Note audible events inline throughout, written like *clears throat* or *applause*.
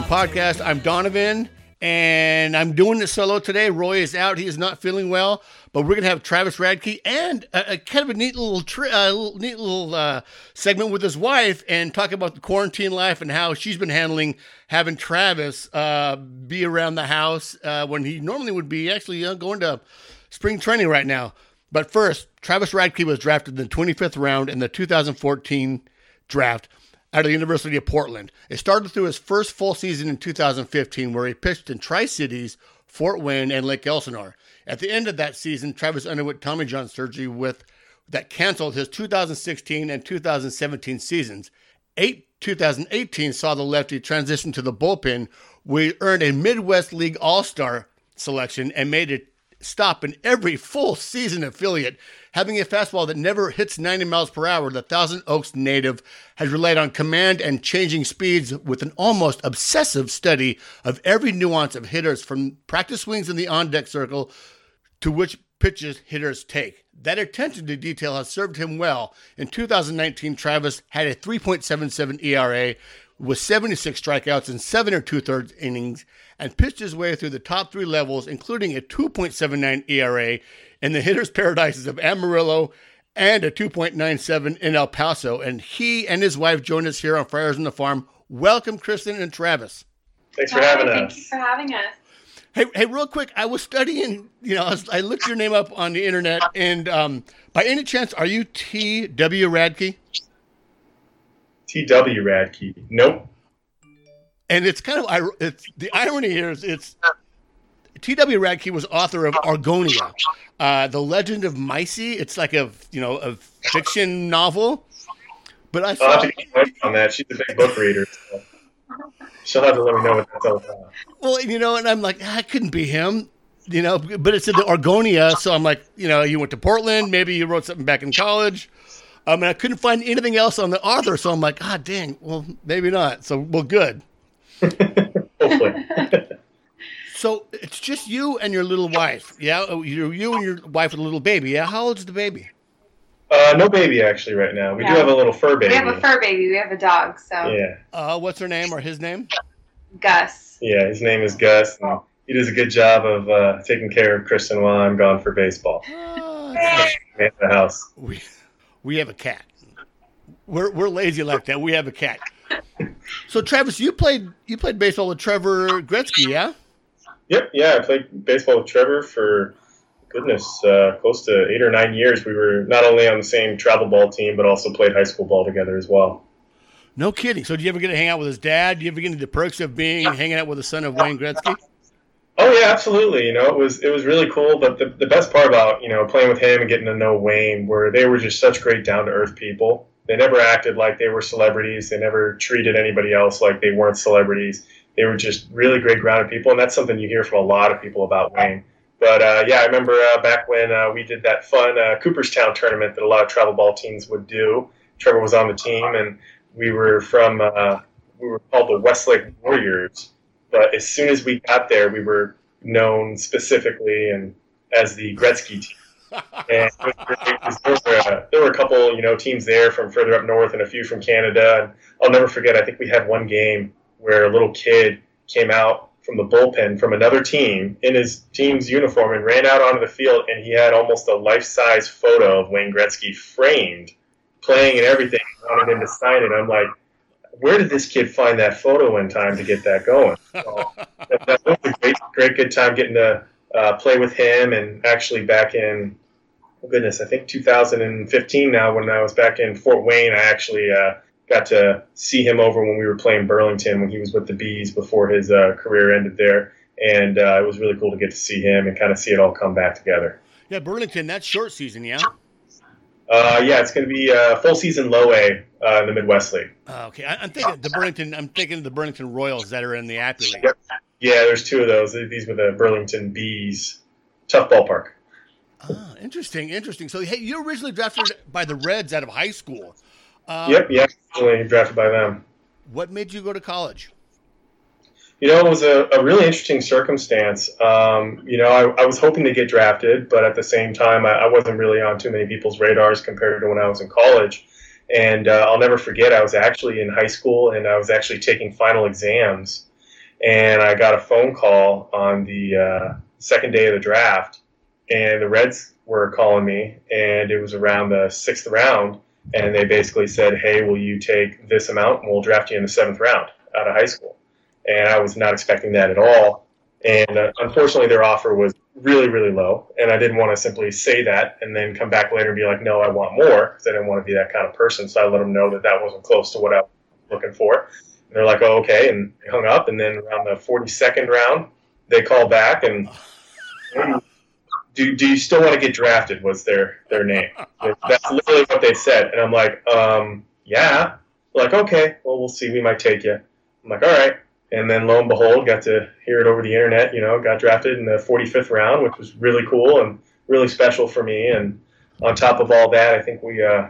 Farm podcast. I'm Donovan, and I'm doing it solo today. Roy is out; he is not feeling well, but we're gonna have Travis Radke and a, a kind of a neat little, tri- uh, neat little uh, segment with his wife, and talk about the quarantine life and how she's been handling having Travis uh, be around the house uh, when he normally would be actually uh, going to spring training right now. But first, Travis Radke was drafted in the 25th round in the 2014 draft out of the University of Portland. It started through his first full season in 2015, where he pitched in Tri Cities, Fort Wayne, and Lake Elsinore. At the end of that season, Travis underwent Tommy John surgery with that canceled his 2016 and 2017 seasons. Eight 2018 saw the lefty transition to the bullpen, where he earned a Midwest League All Star selection and made a stop in every full season affiliate. Having a fastball that never hits 90 miles per hour, the Thousand Oaks native has relied on command and changing speeds with an almost obsessive study of every nuance of hitters from practice swings in the on deck circle to which pitches hitters take. That attention to detail has served him well. In 2019, Travis had a 3.77 ERA with 76 strikeouts in seven or two thirds innings and pitched his way through the top three levels, including a 2.79 ERA in the hitter's paradises of Amarillo and a 2.97 in El Paso. And he and his wife join us here on Friars on the Farm. Welcome, Kristen and Travis. Thanks for having Hi, us. Thank you for having us. Hey, hey, real quick, I was studying, you know, I, was, I looked your name up on the internet, and um, by any chance, are you T.W. Radke? TW Radke. Nope. And it's kind of, it's the irony here is it's T.W. Radke was author of Argonia, uh, the Legend of Mycie. It's like a, you know, a fiction novel. But I saw, have to get my wife on that. She's a big book reader. So she'll have to let me know what that's all about. well, you know, and I'm like, ah, it couldn't be him, you know, but it said the Argonia. So I'm like, you know, you went to Portland, maybe you wrote something back in college. I mean, I couldn't find anything else on the author. So I'm like, ah, dang, well, maybe not. So, well, good. Hopefully. *laughs* So it's just you and your little wife. Yeah. Oh, You, you and your wife with a little baby. Yeah. How old's the baby? Uh, no baby actually right now. We do have a little fur baby. We have a fur baby. We have a dog. So Yeah, Uh, what's her name or his name? Gus. yeah. His name is Gus. And he does a good job of uh, taking care of Kristen while I'm gone for baseball. Ah, the house. we, we have a cat. We're, we're lazy like that. We have a cat. So Travis, you played you played baseball with Trevor Gretzky, yeah? Yep. Yeah, I played baseball with Trevor for goodness, uh, close to eight or nine years. We were not only on the same travel ball team, but also played high school ball together as well. No kidding. So, do you ever get to hang out with his dad? Do you ever get into the perks of being hanging out with the son of Wayne Gretzky? Oh yeah, absolutely. You know, it was it was really cool. But the, the best part about you know playing with him and getting to know Wayne were they were just such great down to earth people. They never acted like they were celebrities. They never treated anybody else like they weren't celebrities. They were just really great grounded people, and that's something you hear from a lot of people about Wayne. But uh, yeah, I remember uh, back when uh, we did that fun uh, Cooperstown tournament that a lot of travel ball teams would do. Trevor was on the team, and we were from uh, we were called the Westlake Warriors. But as soon as we got there, we were known specifically and as the Gretzky team. And there, were, uh, there were a couple, you know, teams there from further up north and a few from Canada. And I'll never forget. I think we had one game where a little kid came out from the bullpen from another team in his team's uniform and ran out onto the field, and he had almost a life-size photo of Wayne Gretzky framed, playing and everything. I wanted him to sign it. I'm like, where did this kid find that photo in time to get that going? *laughs* So that, that was a great, great, good time getting to uh, play with him, and actually back in, goodness, I think 2015 now when I was back in Fort Wayne, I actually uh, got to see him over when we were playing Burlington when he was with the Bees before his uh, career ended there, and uh, it was really cool to get to see him and kind of see it all come back together. Yeah, Burlington. That's short season, yeah. Uh, yeah, it's going to be uh, full season low A uh, in the Midwest League. Okay, I, I'm thinking the Burlington. I'm thinking of the Burlington Royals that are in the Appy League. Yep. Yeah, there's two of those. These were the Burlington Bees. Tough ballpark. Ah, interesting, interesting. So, hey, you originally drafted by the Reds out of high school. Uh, Yep, yeah, originally drafted by them. What made you go to college? You know, it was a, a really interesting circumstance. Um, you know, I, I was hoping to get drafted, but at the same time, I, I wasn't really on too many people's radars compared to when I was in college. And uh, I'll never forget, I was actually in high school and I was actually taking final exams. and I got a phone call on the uh, second day of the draft, and the Reds were calling me, and it was around the sixth round, and they basically said, "Hey, will you take this amount, and we'll draft you in the seventh round out of high school." And I was not expecting that at all, and uh, unfortunately, their offer was really, really low, and I didn't want to simply say that and then come back later and be like, "No, I want more," because I didn't want to be that kind of person. So I let them know that that wasn't close to what I was looking for. And they're like, "Oh, okay," and hung up. And then around the 42nd round, they called back and *laughs* do, do you still want to get drafted was their their name. That's literally what they said and i'm like um yeah. They're like okay well we'll see we might take you i'm like all right and then lo and behold got to hear it over the internet you know got drafted in the 45th round which was really cool and really special for me. And on top of all that i think we uh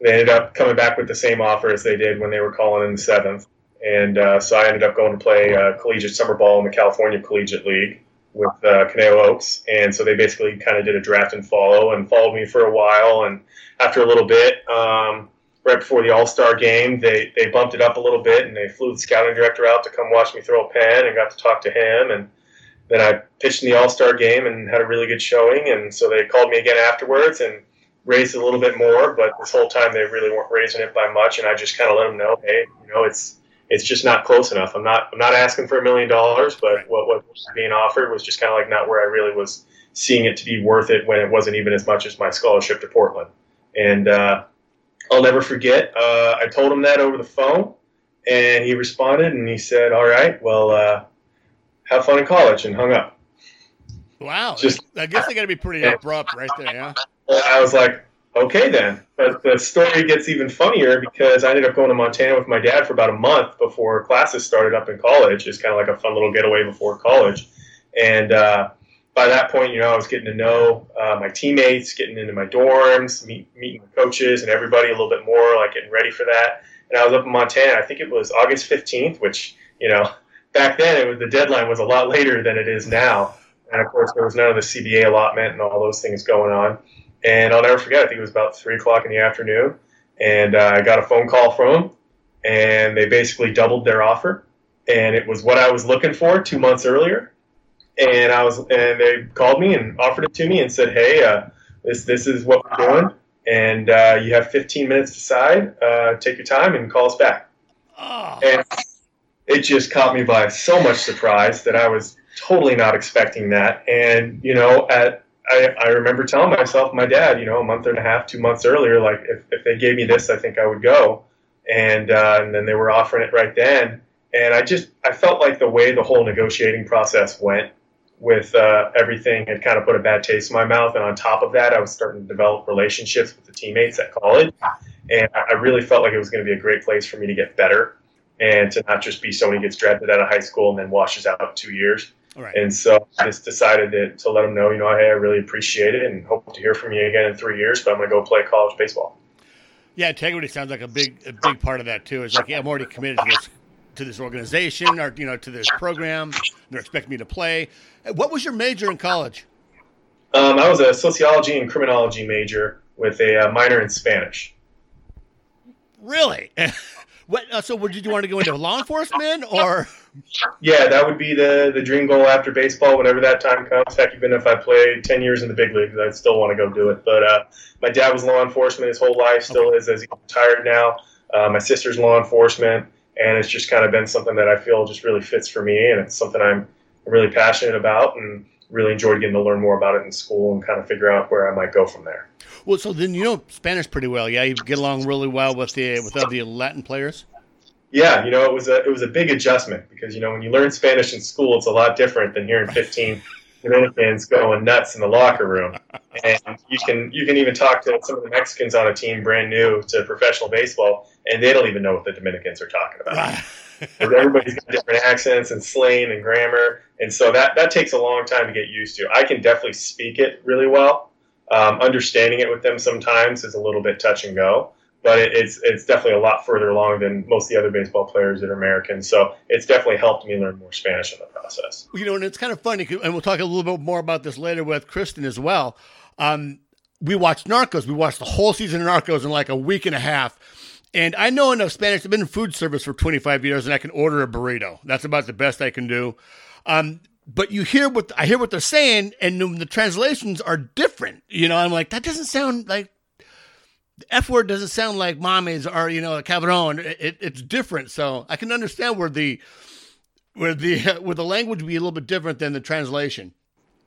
they ended up coming back with the same offer as they did when they were calling in the seventh. And uh, so i ended up going to play uh, collegiate summer ball in the california collegiate league with uh, Conejo Oaks, and so they basically kind of did a draft and follow and followed me for a while. And after a little bit, um, right before the All Star game, they they bumped it up a little bit, and they flew the scouting director out to come watch me throw a pen, and got to talk to him. And then I pitched in the All Star game and had a really good showing, and so they called me again afterwards and raised it a little bit more. But this whole time they really weren't raising it by much, and I just kind of let them know, hey, you know, it's it's just not close enough. I'm not I'm not asking for a million dollars, but what, what was being offered was just kind of like not where I really was seeing it to be worth it when it wasn't even as much as my scholarship to Portland. And uh, I'll never forget. Uh, I told him that over the phone, and he responded and he said, "All right, well, uh, have fun in college," and hung up. Wow, just I guess they got to be pretty abrupt right there. Yeah. I was like, okay then. But the story gets even funnier because I ended up going to Montana with my dad for about a month before classes started up in college. It's kind of like a fun little getaway before college. And uh, by that point, you know, I was getting to know uh, my teammates, getting into my dorms, meet, meeting the coaches and everybody a little bit more, like getting ready for that. And I was up in Montana. I think it was August 15th, which, you know, back then it was the deadline was a lot later than it is now. And of course, there was none of the CBA allotment and all those things going on. And I'll never forget. I think it was about three o'clock in the afternoon, and uh, I got a phone call from them, and they basically doubled their offer, and it was what I was looking for two months earlier. And I was, and they called me and offered it to me and said, "Hey, uh, this this is what we're doing, and uh, you have 15 minutes to decide. Uh, take your time and call us back." Oh. And it just caught me by so much surprise that I was totally not expecting that. And you know, at I, I remember telling myself, my dad, you know, a month and a half, two months earlier, like if, if they gave me this, I think I would go. And, uh, and then they were offering it right then. And I just, I felt like the way the whole negotiating process went with uh, everything had kind of put a bad taste in my mouth. And on top of that, I was starting to develop relationships with the teammates at college. And I really felt like it was going to be a great place for me to get better and to not just be someone who gets drafted out of high school and then washes out two years. Right. And so I just decided to, to let them know, you know, hey, I really appreciate it and hope to hear from you again in three years, but I'm going to go play college baseball. Yeah, integrity sounds like a big a big part of that too. It's like yeah, I'm already committed to this to this organization or you know to this program. They're expecting me to play. What was your major in college? Um, I was a sociology and criminology major with a uh, minor in Spanish. Really? *laughs* what? Uh, so, did you want to go into law enforcement or? Yeah, that would be the the dream goal after baseball, whenever that time comes. Heck, even if I played ten years in the big leagues, I'd still want to go do it. But uh, my dad was law enforcement his whole life, still is as he's retired now. Uh, my sister's law enforcement, and it's just kind of been something that I feel just really fits for me, and it's something I'm really passionate about, and really enjoyed getting to learn more about it in school and kind of figure out where I might go from there. Well, so then you know Spanish pretty well, yeah? You get along really well with the with other Latin players. Yeah, you know, it was a it was a big adjustment because you know when you learn Spanish in school, it's a lot different than hearing 15 Dominicans going nuts in the locker room. And you can you can even talk to some of the Mexicans on a team brand new to professional baseball, and they don't even know what the Dominicans are talking about. Everybody's got different accents and slang and grammar, and so that that takes a long time to get used to. I can definitely speak it really well. Um, understanding it with them sometimes is a little bit touch and go but it, it's it's definitely a lot further along than most of the other baseball players that are American. So it's definitely helped me learn more Spanish in the process. You know, and it's kind of funny, and we'll talk a little bit more about this later with Kristen as well. Um, we watched Narcos. We watched the whole season of Narcos in like a week and a half. And I know enough Spanish. I've been in food service for 25 years, and I can order a burrito. That's about the best I can do. Um, but you hear what I hear what they're saying, and the translations are different. You know, I'm like, that doesn't sound like the F word doesn't sound like mommy's or you know a cabron. It, it's different, so I can understand where the where the *laughs* where the language would be a little bit different than the translation.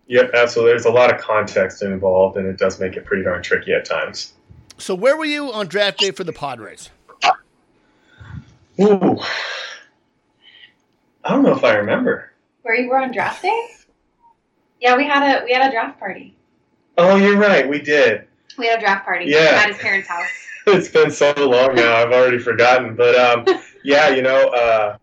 Yep, absolutely. There's a lot of context involved, and it does make it pretty darn tricky at times. So, where were you on draft day for the Padres? Ooh, I don't know if I remember. Where you were on draft day? Yeah, we had a we had a draft party. Oh, you're right. We did. We had a draft party Yeah. at his parents' house. *laughs* it's been so long now. I've already forgotten. But um, *laughs* yeah, you know, uh,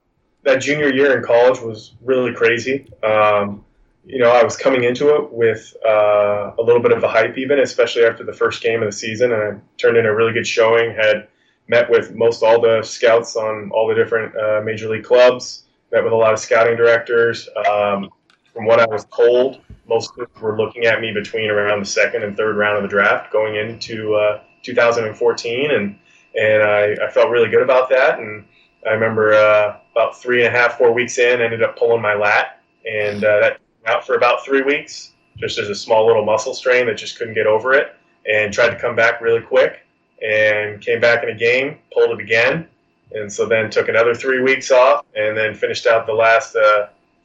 that junior year in college was really crazy. Um, you know, I was coming into it with uh, a little bit of a hype, even especially after the first game of the season, and I turned in a really good showing. Had met with most all the scouts on all the different uh, major league clubs. Met with a lot of scouting directors. Um, from what I was told, most were looking at me between around the second and third round of the draft going into uh, 2014, and and I, I felt really good about that. And I remember uh, about three and a half, four weeks in, ended up pulling my lat, and uh, that out for about three weeks. Just as a small little muscle strain that just couldn't get over it, and tried to come back really quick, and came back in a game, pulled it again, and so then took another three weeks off, and then finished out the last.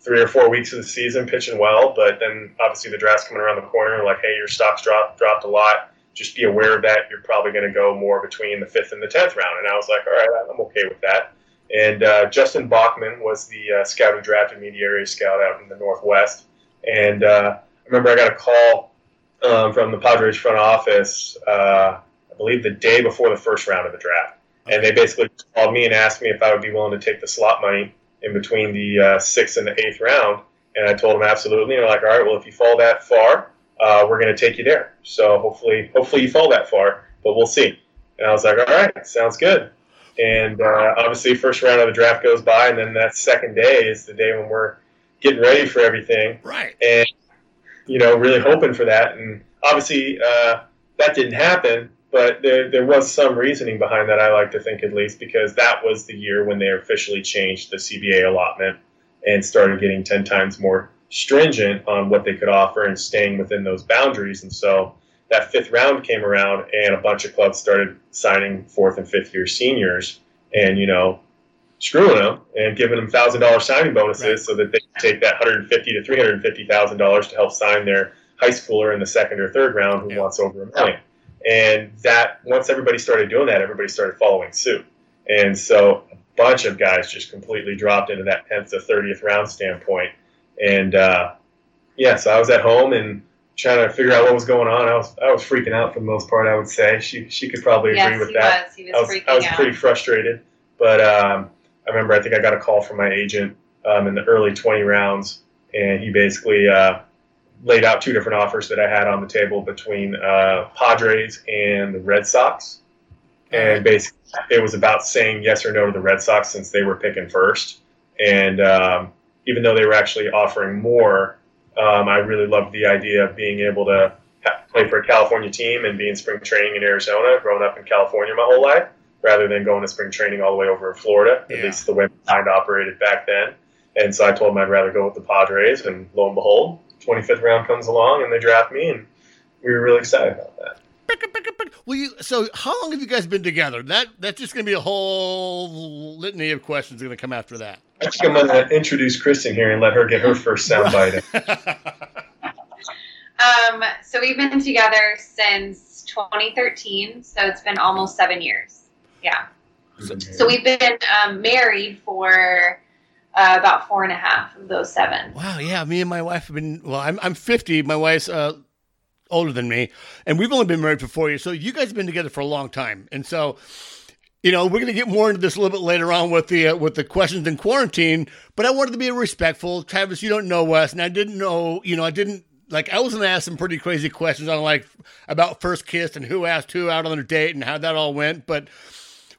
Three or four weeks of the season pitching well, but then obviously the draft's coming around the corner. Like, hey, your stock's dropped dropped a lot. Just be aware of that. You're probably going to go more between the fifth and the tenth round. And I was like, all right, I'm okay with that. And uh, Justin Baughman was the uh, scout who drafted me, the area scout out in the Northwest. And uh, I remember I got a call um, from the Padres front office, uh, I believe the day before the first round of the draft. And they basically called me and asked me if I would be willing to take the slot money in between the uh, sixth and the eighth round. And I told them absolutely. And they're like, all right, well, if you fall that far, uh, we're going to take you there. So hopefully, hopefully you fall that far, but we'll see. And I was like, all right, sounds good. And uh, obviously, first round of the draft goes by, and then that second day is the day when we're getting ready for everything, Right. and you know, really hoping for that. And obviously, uh, that didn't happen. But there, there was some reasoning behind that, I like to think at least, because that was the year when they officially changed the CBA allotment and started getting 10 times more stringent on what they could offer and staying within those boundaries. And so that fifth round came around, and a bunch of clubs started signing fourth and fifth year seniors and, you know, screwing them and giving them thousand dollar signing bonuses Right. so that they could take that hundred and fifty to three hundred and fifty thousand dollars to help sign their high schooler in the second or third round who Yeah. wants over a million. And that once everybody started doing that, everybody started following suit. And so a bunch of guys just completely dropped into that 10th to 30th round standpoint. And uh, yeah, so I was at home and trying to figure out what was going on. I was I was freaking out for the most part. I would say she she could probably agree yes, with he that. was. He I was was, freaking I was out. pretty frustrated. But um, I remember I think I got a call from my agent um, in the early 20 rounds, and he basically uh, laid out two different offers that I had on the table between uh, Padres and the Red Sox. And basically, it was about saying yes or no to the Red Sox since they were picking first. And um, even though they were actually offering more, um, I really loved the idea of being able to ha- play for a California team and be in spring training in Arizona, growing up in California my whole life, rather than going to spring training all the way over in Florida. At Yeah. least the way my mind operated back then. And so I told them I'd rather go with the Padres, and lo and behold, 25th round comes along and they draft me, and we were really excited about that. Well, you, so how long have you guys been together? That that's just going to be a whole litany of questions going to come after that. I think I'm going to introduce Kristen here and let her get her first soundbite. *laughs* Um, so we've been together since 2013, so it's been almost seven years. Yeah. So we've been um, married for uh, about four and a half of those seven. Wow, yeah, me and my wife have been. Well, I'm I'm 50. My wife's uh, older than me, and we've only been married for four years. So you guys have been together for a long time, and so. You know, we're going to get more into this a little bit later on with the uh, with the questions in quarantine. But I wanted to be respectful, Travis. You don't know us, and I didn't know. You know, I didn't like. I was going to ask some pretty crazy questions on like about first kiss and who asked who out on a date and how that all went. But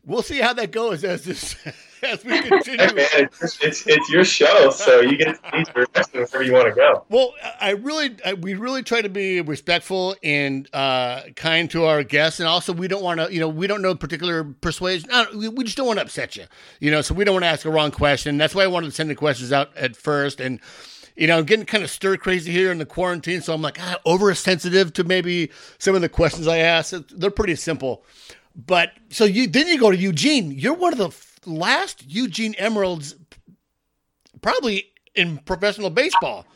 we'll see how that goes as this *laughs* *laughs* as we continue. Hey, man, it's, it's, it's your show, so you get to lead rest wherever you want to go. Well, I really, I, we really try to be respectful and uh, kind to our guests, and also we don't want to, you know, we don't know particular persuasion. We, we just don't want to upset you, you know. So we don't want to ask a wrong question. That's why I wanted to send the questions out at first, and you know, I'm getting kind of stir crazy here in the quarantine, so I'm like ah, over sensitive to maybe some of the questions I ask. They're pretty simple. But so you then you go to Eugene. You're one of the last Eugene Emeralds, probably in professional baseball.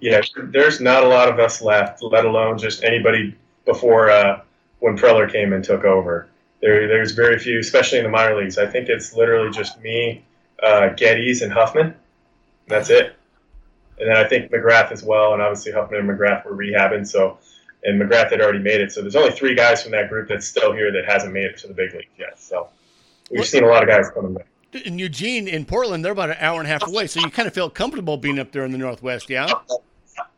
Yeah, there's not a lot of us left, let alone just anybody before uh, when Preller came and took over. There, there's very few, especially in the minor leagues. I think it's literally just me, uh, Geddes, and Huffman. That's it. And then I think McGrath as well, and obviously Huffman and McGrath were rehabbing. So and McGrath had already made it. So there's only three guys from that group that's still here that hasn't made it to the big leagues yet. So we've what? seen a lot of guys coming back. In Eugene, in Portland, they're about an hour and a half away, so you kind of feel comfortable being up there in the Northwest, yeah?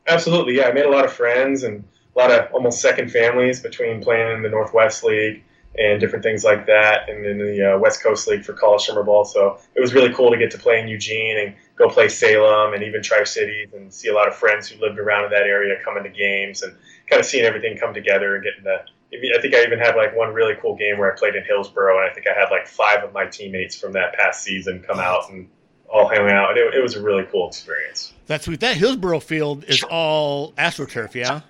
Absolutely, yeah. I made a lot of friends and a lot of almost second families between playing in the Northwest League and different things like that, and in the uh, West Coast League for college summer ball. So it was really cool to get to play in Eugene and go play Salem and even Tri Cities and see a lot of friends who lived around in that area coming to games and kind of seeing everything come together and getting the. I think I even had like one really cool game where I played in Hillsboro, and I think I had like five of my teammates from that past season come out and all hang out. It, it was a really cool experience. That's sweet. That Hillsboro field is all AstroTurf, yeah.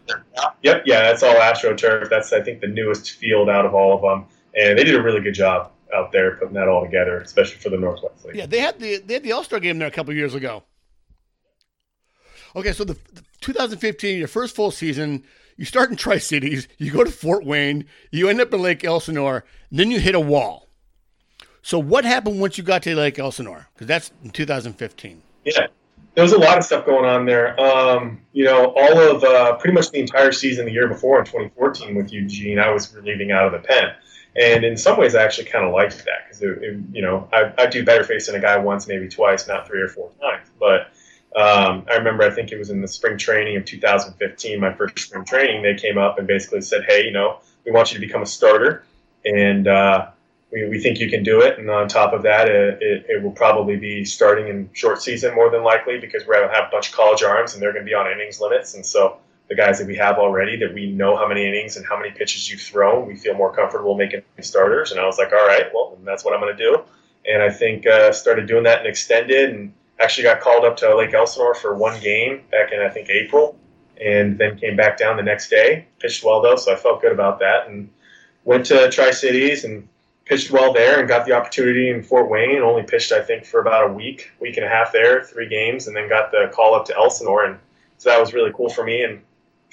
Yep, yeah, that's all AstroTurf. That's I think the newest field out of all of them, and they did a really good job out there putting that all together, especially for the Northwest League. Yeah, they had the they had the All Star game there a couple years ago. Okay, so the, the 2015, your first full season, you start in Tri Cities, you go to Fort Wayne, you end up in Lake Elsinore, then you hit a wall. So what happened once you got to Lake Elsinore? Because that's in 2015. Yeah, there was a lot of stuff going on there. Um, you know, all of uh, pretty much the entire season the year before in 2014 with Eugene, I was relieving out of the pen. And in some ways, I actually kind of liked that because, you know, I, I do better facing a guy once, maybe twice, not three or four times. But um, I remember, I think it was in the spring training of 2015, my first spring training, they came up and basically said, hey, you know, we want you to become a starter, and uh, we, we think you can do it. And on top of that, it, it, it, will probably be starting in short season more than likely because we're going to have a bunch of college arms and they're going to be on innings limits. And so the guys that we have already, that we know how many innings and how many pitches you've thrown, we feel more comfortable making starters. And I was like, all right, well, that's what I'm going to do. And I think uh, started doing that and extended and actually got called up to Lake Elsinore for one game back in I think April, and then came back down the next day. Pitched well though, so I felt good about that, and went to Tri Cities and pitched well there, and got the opportunity in Fort Wayne. And Only pitched I think for about a week, week and a half there, three games, and then got the call up to Elsinore, and so that was really cool for me. And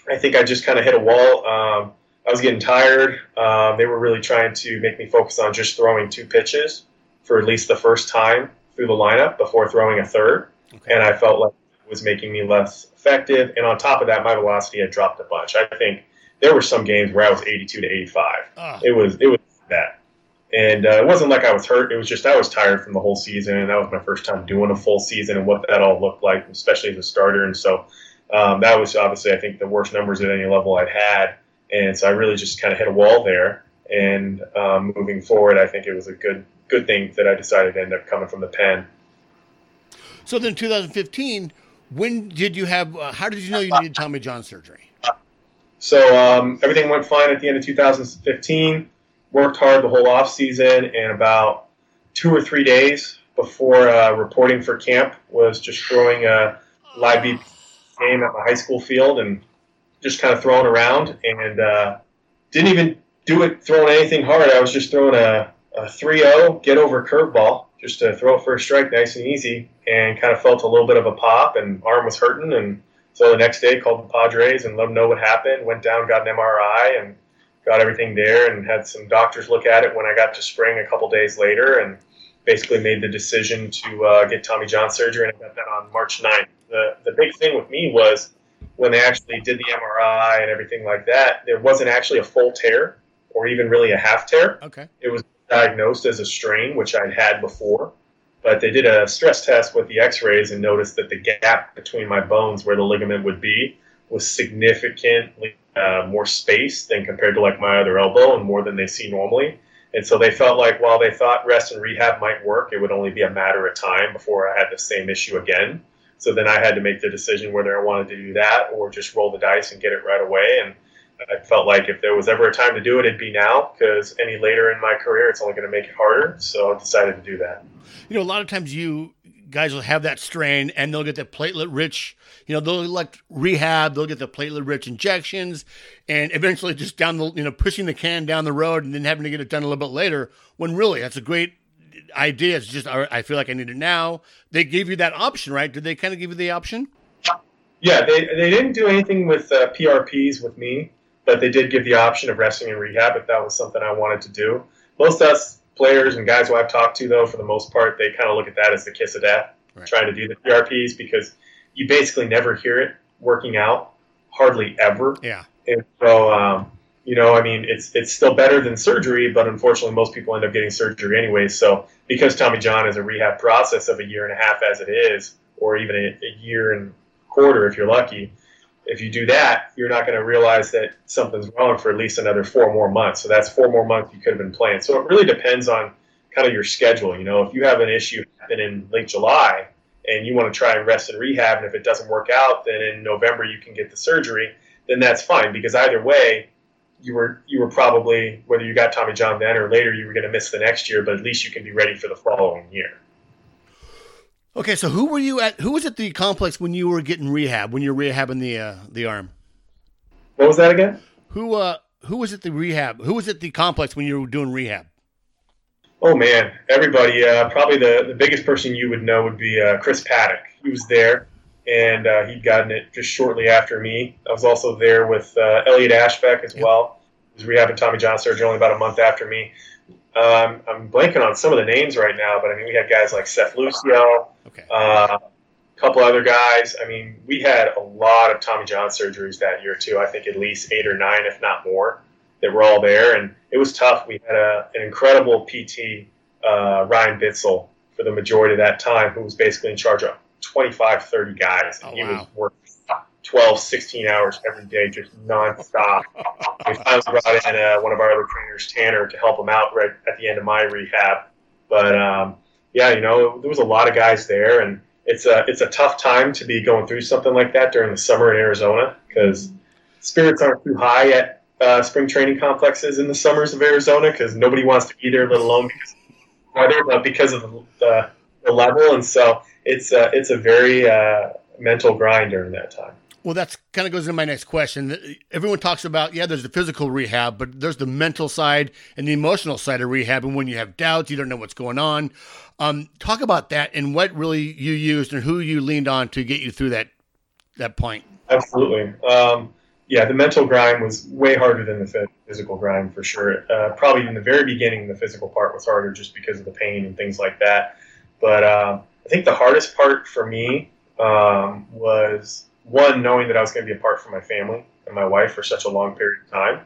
I think I just kind of hit a wall. Um, I was getting tired. Um, they were really trying to make me focus on just throwing two pitches for at least the first time through the lineup before throwing a third, okay. and I felt like it was making me less effective. And on top of that, my velocity had dropped a bunch. I think there were some games where I was 82 to 85. Uh. It was it was bad, and uh, it wasn't like I was hurt. It was just I was tired from the whole season, and that was my first time doing a full season and what that all looked like, especially as a starter. And so um, that was obviously I think the worst numbers at any level I'd had, and so I really just kind of hit a wall there. And um, moving forward, I think it was a good good thing that I decided to end up coming from the pen. So then, 2015, when did you have? Uh, how did you know you needed Tommy John surgery? So um, everything went fine at the end of 2015. Worked hard the whole off season, and about two or three days before uh, reporting for camp, was just throwing a live beat game at my high school field and just kind of throwing around, and uh, didn't even do it throwing anything hard. I was just throwing a a 3-0 get over curveball just to throw it for a strike nice and easy and kind of felt a little bit of a pop and arm was hurting and so the next day called the Padres and let them know what happened went down got an MRI and got everything there and had some doctors look at it when I got to spring a couple days later and basically made the decision to uh, get Tommy John surgery and I got that on March 9th. The, the big thing with me was when they actually did the MRI and everything like that, there wasn't actually a full tear or even really a half tear. Okay. It was diagnosed as a strain, which I'd had before. But they did a stress test with the x rays and noticed that the gap between my bones where the ligament would be was significantly uh, more space than compared to like my other elbow and more than they see normally. And so they felt like while they thought rest and rehab might work, it would only be a matter of time before I had the same issue again. So then I had to make the decision whether I wanted to do that or just roll the dice and get it right away. And I felt like if there was ever a time to do it, it'd be now because any later in my career, it's only going to make it harder. So I decided to do that. You know, a lot of times you guys will have that strain and they'll get the platelet rich, you know, they'll elect rehab, they'll get the platelet rich injections and eventually just down the, you know, pushing the can down the road and then having to get it done a little bit later when really that's a great idea. It's just, I feel like I need it now. They gave you that option, right? Did they kind of give you the option? Yeah, they, they didn't do anything with uh, PRPs with me, but they did give the option of resting and rehab if that was something I wanted to do. Most of us players and guys who I've talked to, though, for the most part, they kind of look at that as the kiss of death, right. trying to do the PRPs because you basically never hear it working out, hardly ever. Yeah. And so, um, you know, I mean, it's it's still better than surgery, but unfortunately, most people end up getting surgery anyway. So, because Tommy John is a rehab process of a year and a half as it is, or even a, a year and quarter if you're lucky, if you do that, you're not going to realize that something's wrong for at least another four more months. So that's four more months you could have been playing. So it really depends on kind of your schedule. You know, if you have an issue happen in late July and you want to try and rest and rehab, and if it doesn't work out, then in November you can get the surgery. Then that's fine because either way, you were you were probably whether you got Tommy John then or later, you were going to miss the next year, but at least you can be ready for the following year. Okay, so who were you at? Who was at the complex when you were getting rehab? When you were rehabbing the uh, the arm? What was that again? Who uh who was at the rehab? Who was at the complex when you were doing rehab? Oh man, everybody. Uh, probably the, the biggest person you would know would be uh, Chris Paddack. He was there, and uh, he'd gotten it just shortly after me. I was also there with uh, Elliot Ashbeck as yep. well. He was rehabbing Tommy John surgery only about a month after me. Um, I'm blanking on some of the names right now, but I mean, we had guys like Seth Lucio, okay. uh, a couple other guys. I mean, we had a lot of Tommy John surgeries that year too. I think at least eight or nine, if not more, that were all there, and it was tough. We had a, an incredible PT, uh, Ryan Bitzel, for the majority of that time, who was basically in charge of 25, 30 guys, and oh, he wow. was working 12, 16 hours every day, just nonstop. we finally brought in uh, one of our other trainers, Tanner, to help him out right at the end of my rehab. But um, yeah, you know, there was a lot of guys there, and it's a it's a tough time to be going through something like that during the summer in Arizona because spirits aren't too high at uh, spring training complexes in the summers of Arizona because nobody wants to be there, let alone because of weather, but because of the, the, the level, and so it's a, it's a very uh, mental grind during that time. Well, that's kind of goes into my next question. Everyone talks about, yeah, there's the physical rehab, but there's the mental side and the emotional side of rehab. And when you have doubts, you don't know what's going on. Um, talk about that and what really you used and who you leaned on to get you through that that point. Absolutely. Um, yeah, the mental grind was way harder than the physical grind for sure. Uh, probably in the very beginning, the physical part was harder just because of the pain and things like that. But uh, I think the hardest part for me um, was one, knowing that I was going to be apart from my family and my wife for such a long period of time.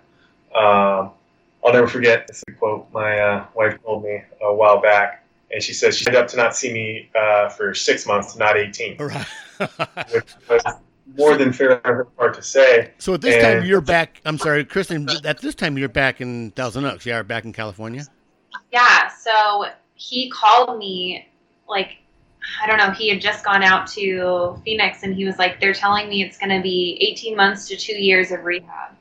Um, I'll never forget this quote my uh, wife told me a while back, and she says she ended up to not see me uh, for six months, not 18. Right. *laughs* which was more than fair on her part to say. So at this and, time, you're back. I'm sorry, Kristen. At this time, you're back in Thousand Oaks. You are back in California. Yeah. So he called me like I don't know, he had just gone out to Phoenix and he was like, they're telling me it's going to be 18 months to two years of rehab.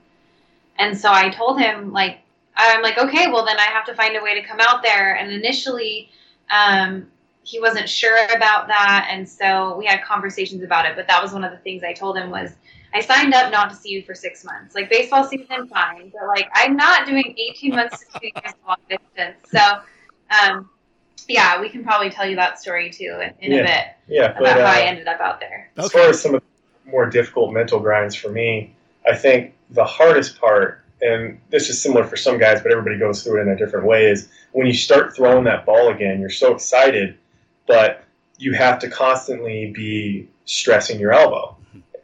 And so I told him, like, I'm like, okay, well, then I have to find a way to come out there. And initially, um, he wasn't sure about that. And so we had conversations about it. But that was one of the things I told him was, I signed up not to see you for six months. Like baseball season, fine, but like I'm not doing 18 months to two years long distance. So um, yeah, we can probably tell you that story too in, in yeah. a bit. Yeah, about but, uh, how I ended up out there. As far as some of the more difficult mental grinds for me, I think the hardest part, and this is similar for some guys, but everybody goes through it in a different way, is when you start throwing that ball again, you're so excited, but you have to constantly be stressing your elbow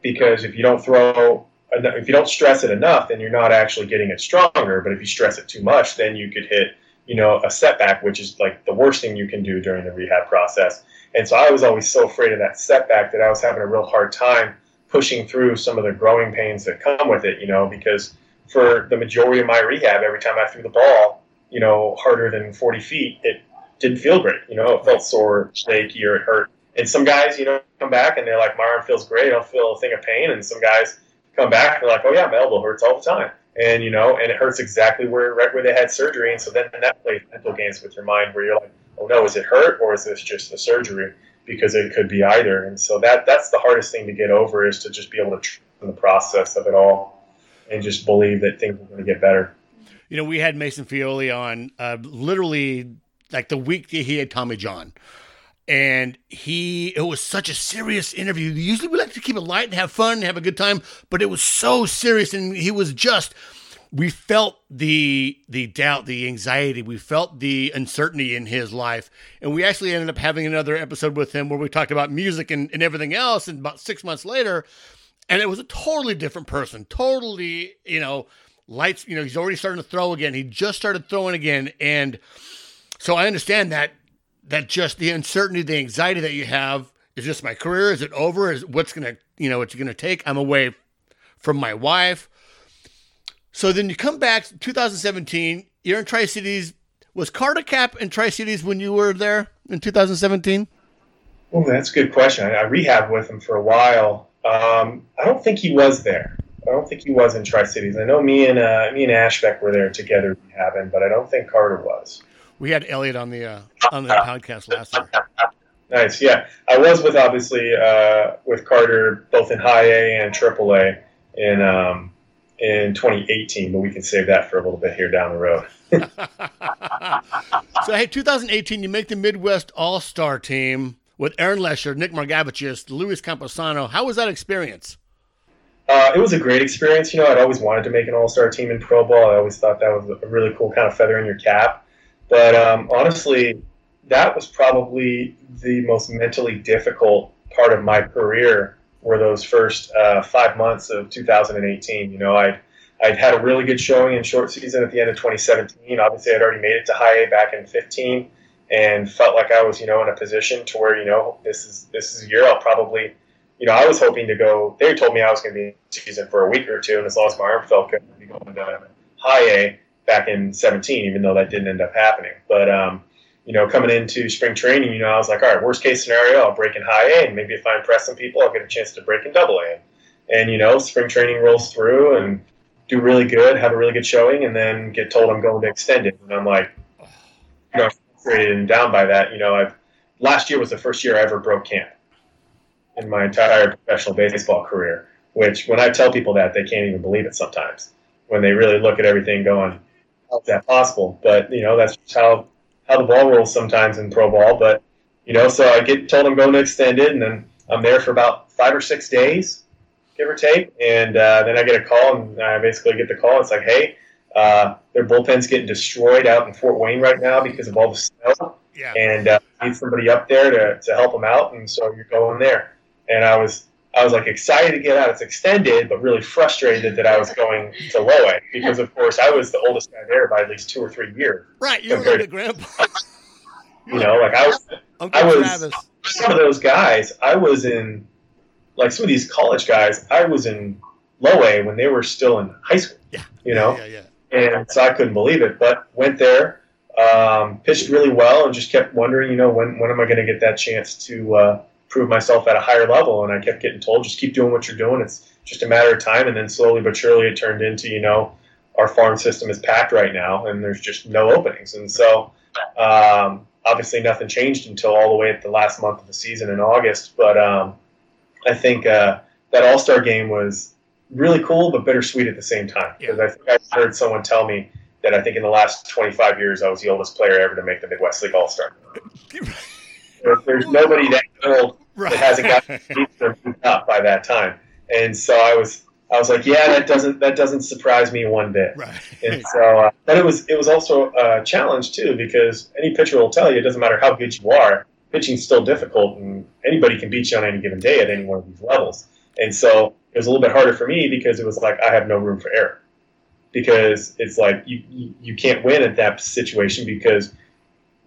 because if you don't throw if you don't stress it enough, then you're not actually getting it stronger. But if you stress it too much, then you could hit you know, a setback, which is like the worst thing you can do during the rehab process. And so I was always so afraid of that setback that I was having a real hard time pushing through some of the growing pains that come with it, you know, because for the majority of my rehab, every time I threw the ball, you know, harder than 40 feet, it didn't feel great. You know, it felt sore, shaky, or it hurt. And some guys, you know, come back and they're like, my arm feels great. I don't feel a thing of pain. And some guys come back and they're like, oh yeah, my elbow hurts all the time. And you know, and it hurts exactly where right where they had surgery. And so then that plays mental games with your mind, where you're like, oh no, is it hurt or is this just the surgery? Because it could be either. And so that that's the hardest thing to get over is to just be able to trust in the process of it all and just believe that things are going to get better. You know, we had Mason Feole on uh, literally like the week that he had Tommy John. And he, it was such a serious interview. Usually we like to keep it light and have fun and have a good time, but it was so serious. And he was just, we felt the the doubt, the anxiety, we felt the uncertainty in his life, and we actually ended up having another episode with him where we talked about music and, and everything else. And about six months later, and it was a totally different person, totally, you know, lights. You know, he's already starting to throw again. He just started throwing again, and so I understand that that just the uncertainty, the anxiety that you have. Is this my career? Is it over? Is what's gonna, you know, what's gonna take? I'm away from my wife so then you come back 2017, you're in Tri Cities. Was Carter Capps in Tri Cities when you were there in 2017? Oh, that's a good question. I, I rehabbed with him for a while. Um, I don't think he was there. I don't think he was in Tri Cities. I know me and uh, me and Ashbeck were there together rehabbing, but I don't think Carter was. We had Elliot on the uh, on the podcast last year. Nice, yeah. I was with obviously uh, with Carter both in High A and Triple A, and um, in 2018, but we can save that for a little bit here down the road. *laughs* so, hey, 2018, you make the Midwest All Star team with Aaron Leasher, Nick Margevicius, Luis Campusano. How was that experience? Uh, it was a great experience. You know, I'd always wanted to make an All Star team in Pro Ball. I always thought that was a really cool kind of feather in your cap. But um, honestly, that was probably the most mentally difficult part of my career were those first uh, five months of 2018. You know, I'd, I'd had a really good showing in short season at the end of 2017. Obviously, I'd already made it to high A back in 15, and felt like I was, you know, in a position to where, you know, this is this is a year I'll probably, you know, I was hoping to go. They told me I was going to be in season for a week or two, and as long as my arm felt good, I'd be going to high A back in 17, even though that didn't end up happening. But um, you know, coming into spring training, you know, I was like, all right, worst case scenario, I'll break in high A, and maybe if I impress some people, I'll get a chance to break in double A. And you know, spring training rolls through and do really good, have a really good showing, and then get told I'm going to be extended, and I'm like, you know, frustrated and down by that. You know, I've last year was the first year I ever broke camp in my entire professional baseball career. Which, when I tell people that, they can't even believe it sometimes. When they really look at everything, going, "How's that possible?" But you know, that's how how the ball rolls sometimes in pro ball. But you know, so I get told I'm going to extend it, and then I'm there for about five or six days, give or take, and uh, then I get a call, and I basically get the call. It's like, hey, uh, their bullpen's getting destroyed out in Fort Wayne right now because of all the snow, yeah. and uh, need somebody up there to, to help them out, and so you're going there. And I was I was like excited to get out. It's extended, but really frustrated that I was going to low A because, of course, I was the oldest guy there by at least two or three years. Right, you were the grandpa. *laughs* you know, like I was, Uncle I was Travis. some of those guys. I was in, like some of these college guys. I was in low A when they were still in high school. Yeah, you know, yeah, yeah, yeah. and so I couldn't believe it. But went there, um, pitched really well, and just kept wondering, you know, when when am I going to get that chance to. Uh, prove myself at a higher level. And I kept getting told, just keep doing what you're doing. It's just a matter of time. And then slowly but surely it turned into, you know, our farm system is packed right now and there's just no openings. And so um, obviously nothing changed until all the way at the last month of the season in August. But um, I think uh, that All Star game was really cool, but bittersweet at the same time. Because yeah. I think I heard someone tell me that I think in the last 25 years I was the oldest player ever to make the Midwest League All Star. *laughs* there's nobody that old *laughs* right. that hasn't gotten up by that time. And so I was I was like, yeah, that doesn't that doesn't surprise me one bit. Right. And so, uh, but it was it was also a challenge too because any pitcher will tell you it doesn't matter how good you are, pitching's still difficult, and anybody can beat you on any given day at any one of these levels. And so it was a little bit harder for me because it was like I have no room for error because it's like you you, you can't win at that situation because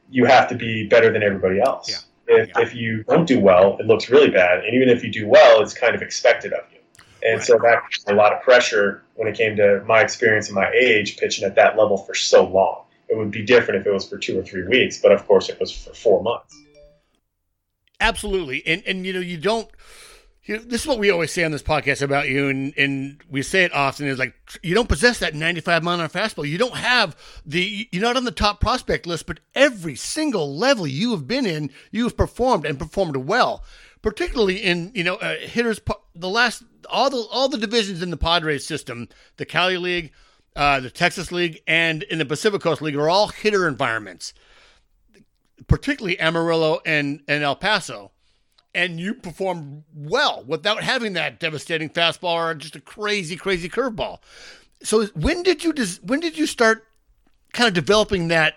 you have to be better than everybody else. Yeah. If, if you don't do well, it looks really bad. And even if you do well, it's kind of expected of you. And right. so that a lot of pressure when it came to my experience and my age pitching at that level for so long. It would be different if it was for two or three weeks, but of course it was for four months. Absolutely, and and you know you don't. You know, this is what we always say on this podcast about you, and, and we say it often is like you don't possess that 95 mile an hour fastball. You don't have the you're not on the top prospect list, but every single level you have been in, you have performed and performed well. Particularly in you know uh, hitters, the last all the all the divisions in the Padres system, the Cali League, uh, the Texas League, and in the Pacific Coast League are all hitter environments. Particularly Amarillo and and El Paso and you performed well without having that devastating fastball or just a crazy, crazy curveball. So when did you when did you start kind of developing that?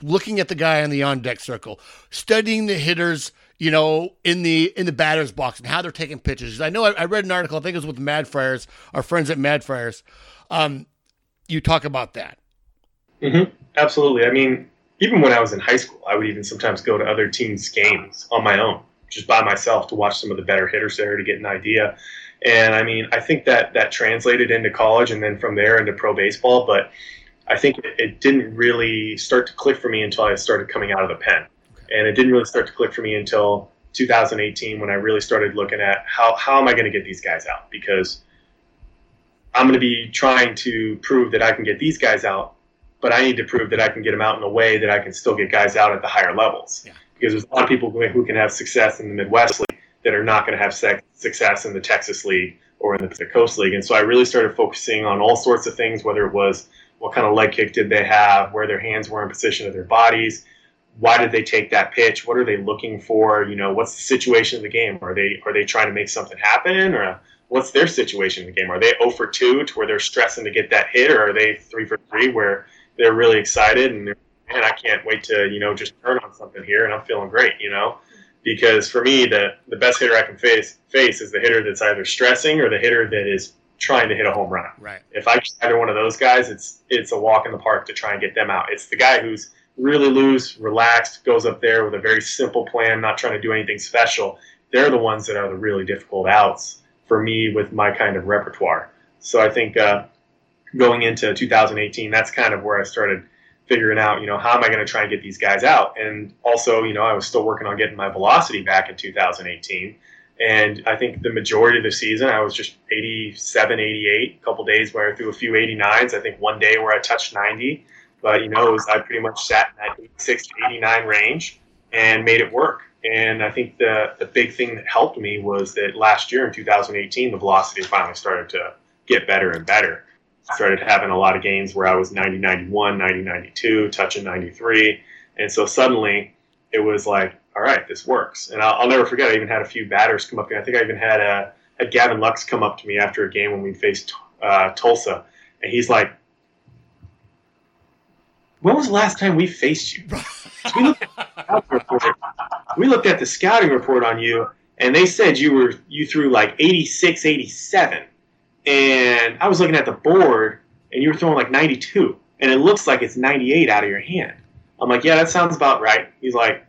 Looking at the guy on the on deck circle, studying the hitters, you know, in the in the batter's box and how they're taking pitches. I know I, I read an article. I think it was with Mad Friars, our friends at Mad Friars. Um, you talk about that. Mm-hmm. Absolutely. I mean, even when I was in high school, I would even sometimes go to other teams' games on my own just by myself to watch some of the better hitters there to get an idea. And I mean, I think that that translated into college and then from there into pro baseball. But I think it, didn't really start to click for me until I started coming out of the pen. And it didn't really start to click for me until 2018 when I really started looking at how, how am I going to get these guys out? Because I'm going to be trying to prove that I can get these guys out, but I need to prove that I can get them out in a way that I can still get guys out at the higher levels. Yeah because there's a lot of people who can have success in the Midwest League that are not going to have success in the Texas League or in the Pacific Coast League. And so I really started focusing on all sorts of things, whether it was what kind of leg kick did they have, where their hands were in position of their bodies, why did they take that pitch, what are they looking for, you know, what's the situation of the game? Are they are they trying to make something happen or uh, what's their situation in the game? Are they 0 for 2 to where they're stressing to get that hit or are they 3 for 3 where they're really excited and they're man, I can't wait to, you know, just turn on something here and I'm feeling great, you know? Because for me, the, the best hitter I can face face is the hitter that's either stressing or the hitter that is trying to hit a home run. Right. If I get either one of those guys, it's it's a walk in the park to try and get them out. It's the guy who's really loose, relaxed, goes up there with a very simple plan, not trying to do anything special. They're the ones that are the really difficult outs for me with my kind of repertoire. So I think uh, going into 2018, that's kind of where I started figuring out, you know, how am I going to try and get these guys out? And also, you know, I was still working on getting my velocity back in 2018. And I think the majority of the season, I was just 87, 88. A couple days where I threw a few 89s. I think one day where I touched 90. But, you know, it was, I pretty much sat in that 86 to 89 range and made it work. And I think the, the big thing that helped me was that last year in 2018, the velocity finally started to get better and better started having a lot of games where I was 90 91, 90 92, touching 93. And so suddenly it was like, all right, this works. And I'll, I'll never forget, I even had a few batters come up. I think I even had, a, had Gavin Lux come up to me after a game when we faced uh, Tulsa. And he's like, when was the last time we faced you? *laughs* we, looked we looked at the scouting report on you, and they said you were you threw like 86, 87 and I was looking at the board, and you were throwing like 92, and it looks like it's 98 out of your hand. I'm like, yeah, that sounds about right. He's like,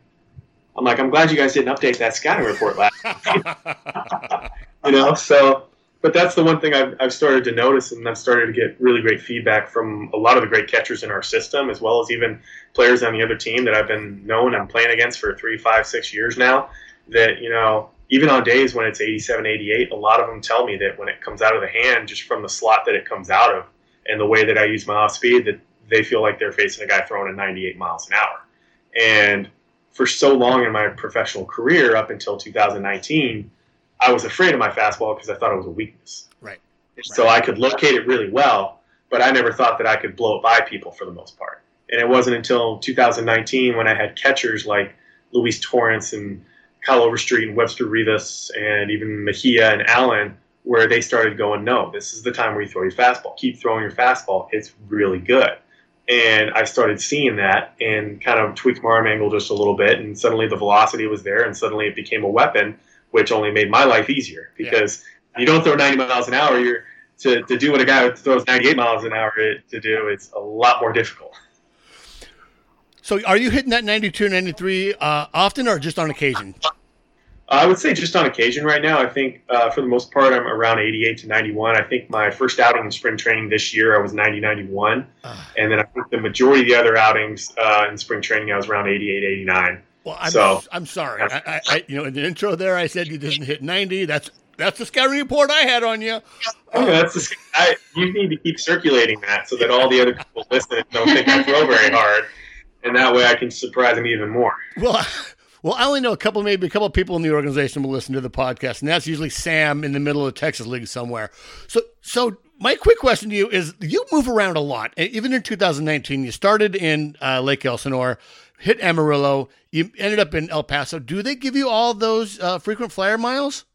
I'm like, I'm glad you guys didn't update that scouting report last. *laughs* you know, so, but that's the one thing I've, I've started to notice, and I've started to get really great feedback from a lot of the great catchers in our system, as well as even players on the other team that I've been known and playing against for three, five, six years now. That you know, even on days when it's 87, 88, a lot of them tell me that when it comes out of the hand, just from the slot that it comes out of and the way that I use my off speed, that they feel like they're facing a guy throwing at 98 miles an hour. And for so long in my professional career, up until 2019, I was afraid of my fastball because I thought it was a weakness. Right. So I could locate it really well, but I never thought that I could blow it by people for the most part. And it wasn't until 2019 when I had catchers like Luis Torrens and Kyle Overstreet and Webster Rivas and even Mejia and Allen, where they started going, no, this is the time where you throw your fastball. Keep throwing your fastball. It's really good. And I started seeing that and kind of tweaked my arm angle just a little bit, and suddenly the velocity was there, and suddenly it became a weapon, which only made my life easier because yeah. you don't throw 90 miles an hour. You're to, to do what a guy who throws 98 miles an hour to do, it's a lot more difficult. So are you hitting that 92, 93 uh, often or just on occasion? I would say just on occasion right now. I think uh, for the most part, I'm around 88 to 91. I think my first outing in spring training this year, I was 90, 91. Uh, and then I think the majority of the other outings uh, in spring training, I was around 88, 89. Well, I'm, so, I'm sorry. I, I, you know, in the intro there, I said you didn't hit 90. That's that's the scouting report I had on you. Oh, that's the, I, you need to keep circulating that so that all the other people listen don't think I throw very hard, and that way I can surprise them even more. Well, *laughs* well, I only know a couple, maybe a couple of people in the organization will listen to the podcast, and that's usually Sam in the middle of the Texas League somewhere. So, so my quick question to you is: You move around a lot. Even in 2019, you started in uh, Lake Elsinore, hit Amarillo, you ended up in El Paso. Do they give you all those uh, frequent flyer miles?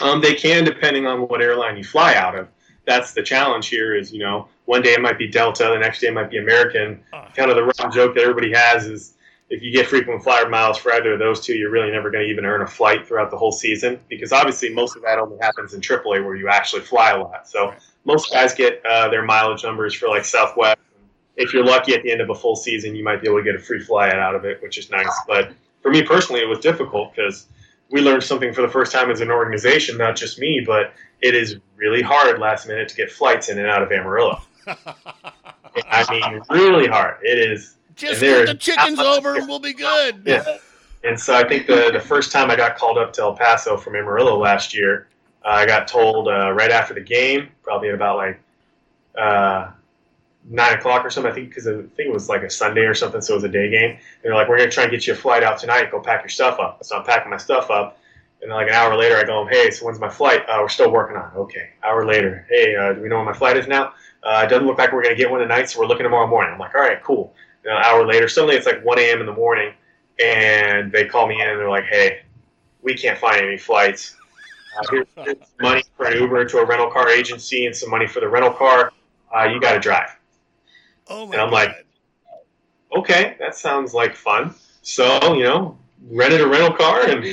Um, they can, depending on what airline you fly out of. That's the challenge here. Is you know, one day it might be Delta, the next day it might be American. Uh, kind of the running joke that everybody has is if you get frequent flyer miles for either of those two, you're really never going to even earn a flight throughout the whole season because obviously most of that only happens in AAA where you actually fly a lot. So most guys get uh, their mileage numbers for like Southwest. If you're lucky at the end of a full season, you might be able to get a free fly out of it, which is nice. But for me personally, it was difficult because we learned something for the first time as an organization, not just me, but it is really hard last minute to get flights in and out of Amarillo. I mean, really hard. It is just get the chickens over and we'll be good. Yeah. And so I think the, the first time I got called up to El Paso from Amarillo last year, uh, I got told uh, right after the game, probably at about like uh, nine o'clock or something. I think because I think it was like a Sunday or something, so it was a day game. And they're like, "We're gonna try and get you a flight out tonight. Go pack your stuff up." So I'm packing my stuff up, and then like an hour later, I go. Hey, so when's my flight? Uh, we're still working on it. Okay. Hour later, hey, uh, do we know when my flight is now? Uh, it doesn't look like we're gonna get one tonight, so we're looking tomorrow morning. I'm like, all right, cool an hour later, suddenly it's like 1 a.m. in the morning, and they call me in and they're like, "Hey, we can't find any flights. Uh, here's, here's *laughs* money for an Uber to a rental car agency and some money for the rental car. Uh, you got to drive." Oh my and I'm God. like, "Okay, that sounds like fun." So you know, rented a rental car and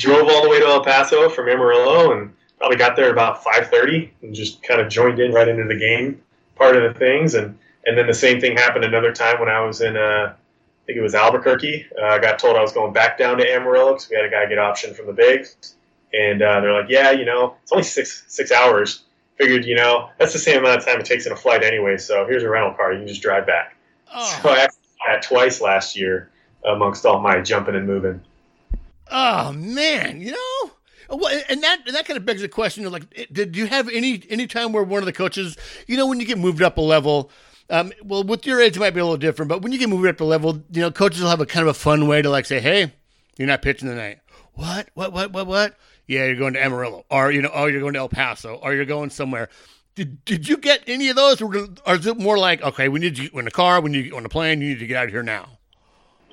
drove all the way to El Paso from Amarillo, and probably got there about 5:30 and just kind of joined in right into the game part of the things and and then the same thing happened another time when I was in, uh, I think it was Albuquerque. Uh, I got told I was going back down to Amarillo because we had a guy get option from the Bigs, and uh, they're like, "Yeah, you know, it's only six six hours." Figured, you know, that's the same amount of time it takes in a flight anyway. So here's a rental car; you can just drive back. Oh. So I had that twice last year amongst all my jumping and moving. Oh man, you know. Well, and that and that kind of begs the question: like, did you have any any time where one of the coaches, you know, when you get moved up a level, um, well, with your age, it might be a little different, but when you get moved up a level, you know, coaches will have a kind of a fun way to like say, "Hey, you're not pitching tonight." What? What? What? What? What? Yeah, you're going to Amarillo, or you know, oh, you're going to El Paso, or you're going somewhere. Did, did you get any of those, or, or is it more like, okay, we need you in the car, we need you on the plane, you need to get out of here now? *laughs*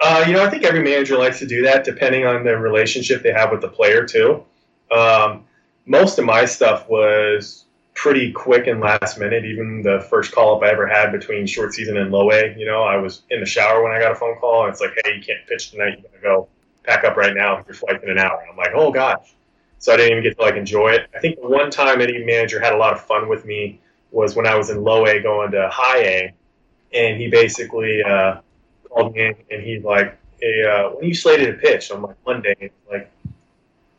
uh, you know, I think every manager likes to do that, depending on the relationship they have with the player too. Um, most of my stuff was pretty quick and last minute. Even the first call up I ever had between short season and low A, you know, I was in the shower when I got a phone call, and it's like, hey, you can't pitch tonight. You gotta go pack up right now. Your flight's in an hour. I'm like, oh gosh. So I didn't even get to like enjoy it. I think the one time any manager had a lot of fun with me was when I was in low A going to high A, and he basically uh, called me and he's like, hey, uh, when you slated to pitch? I'm like, Monday. like,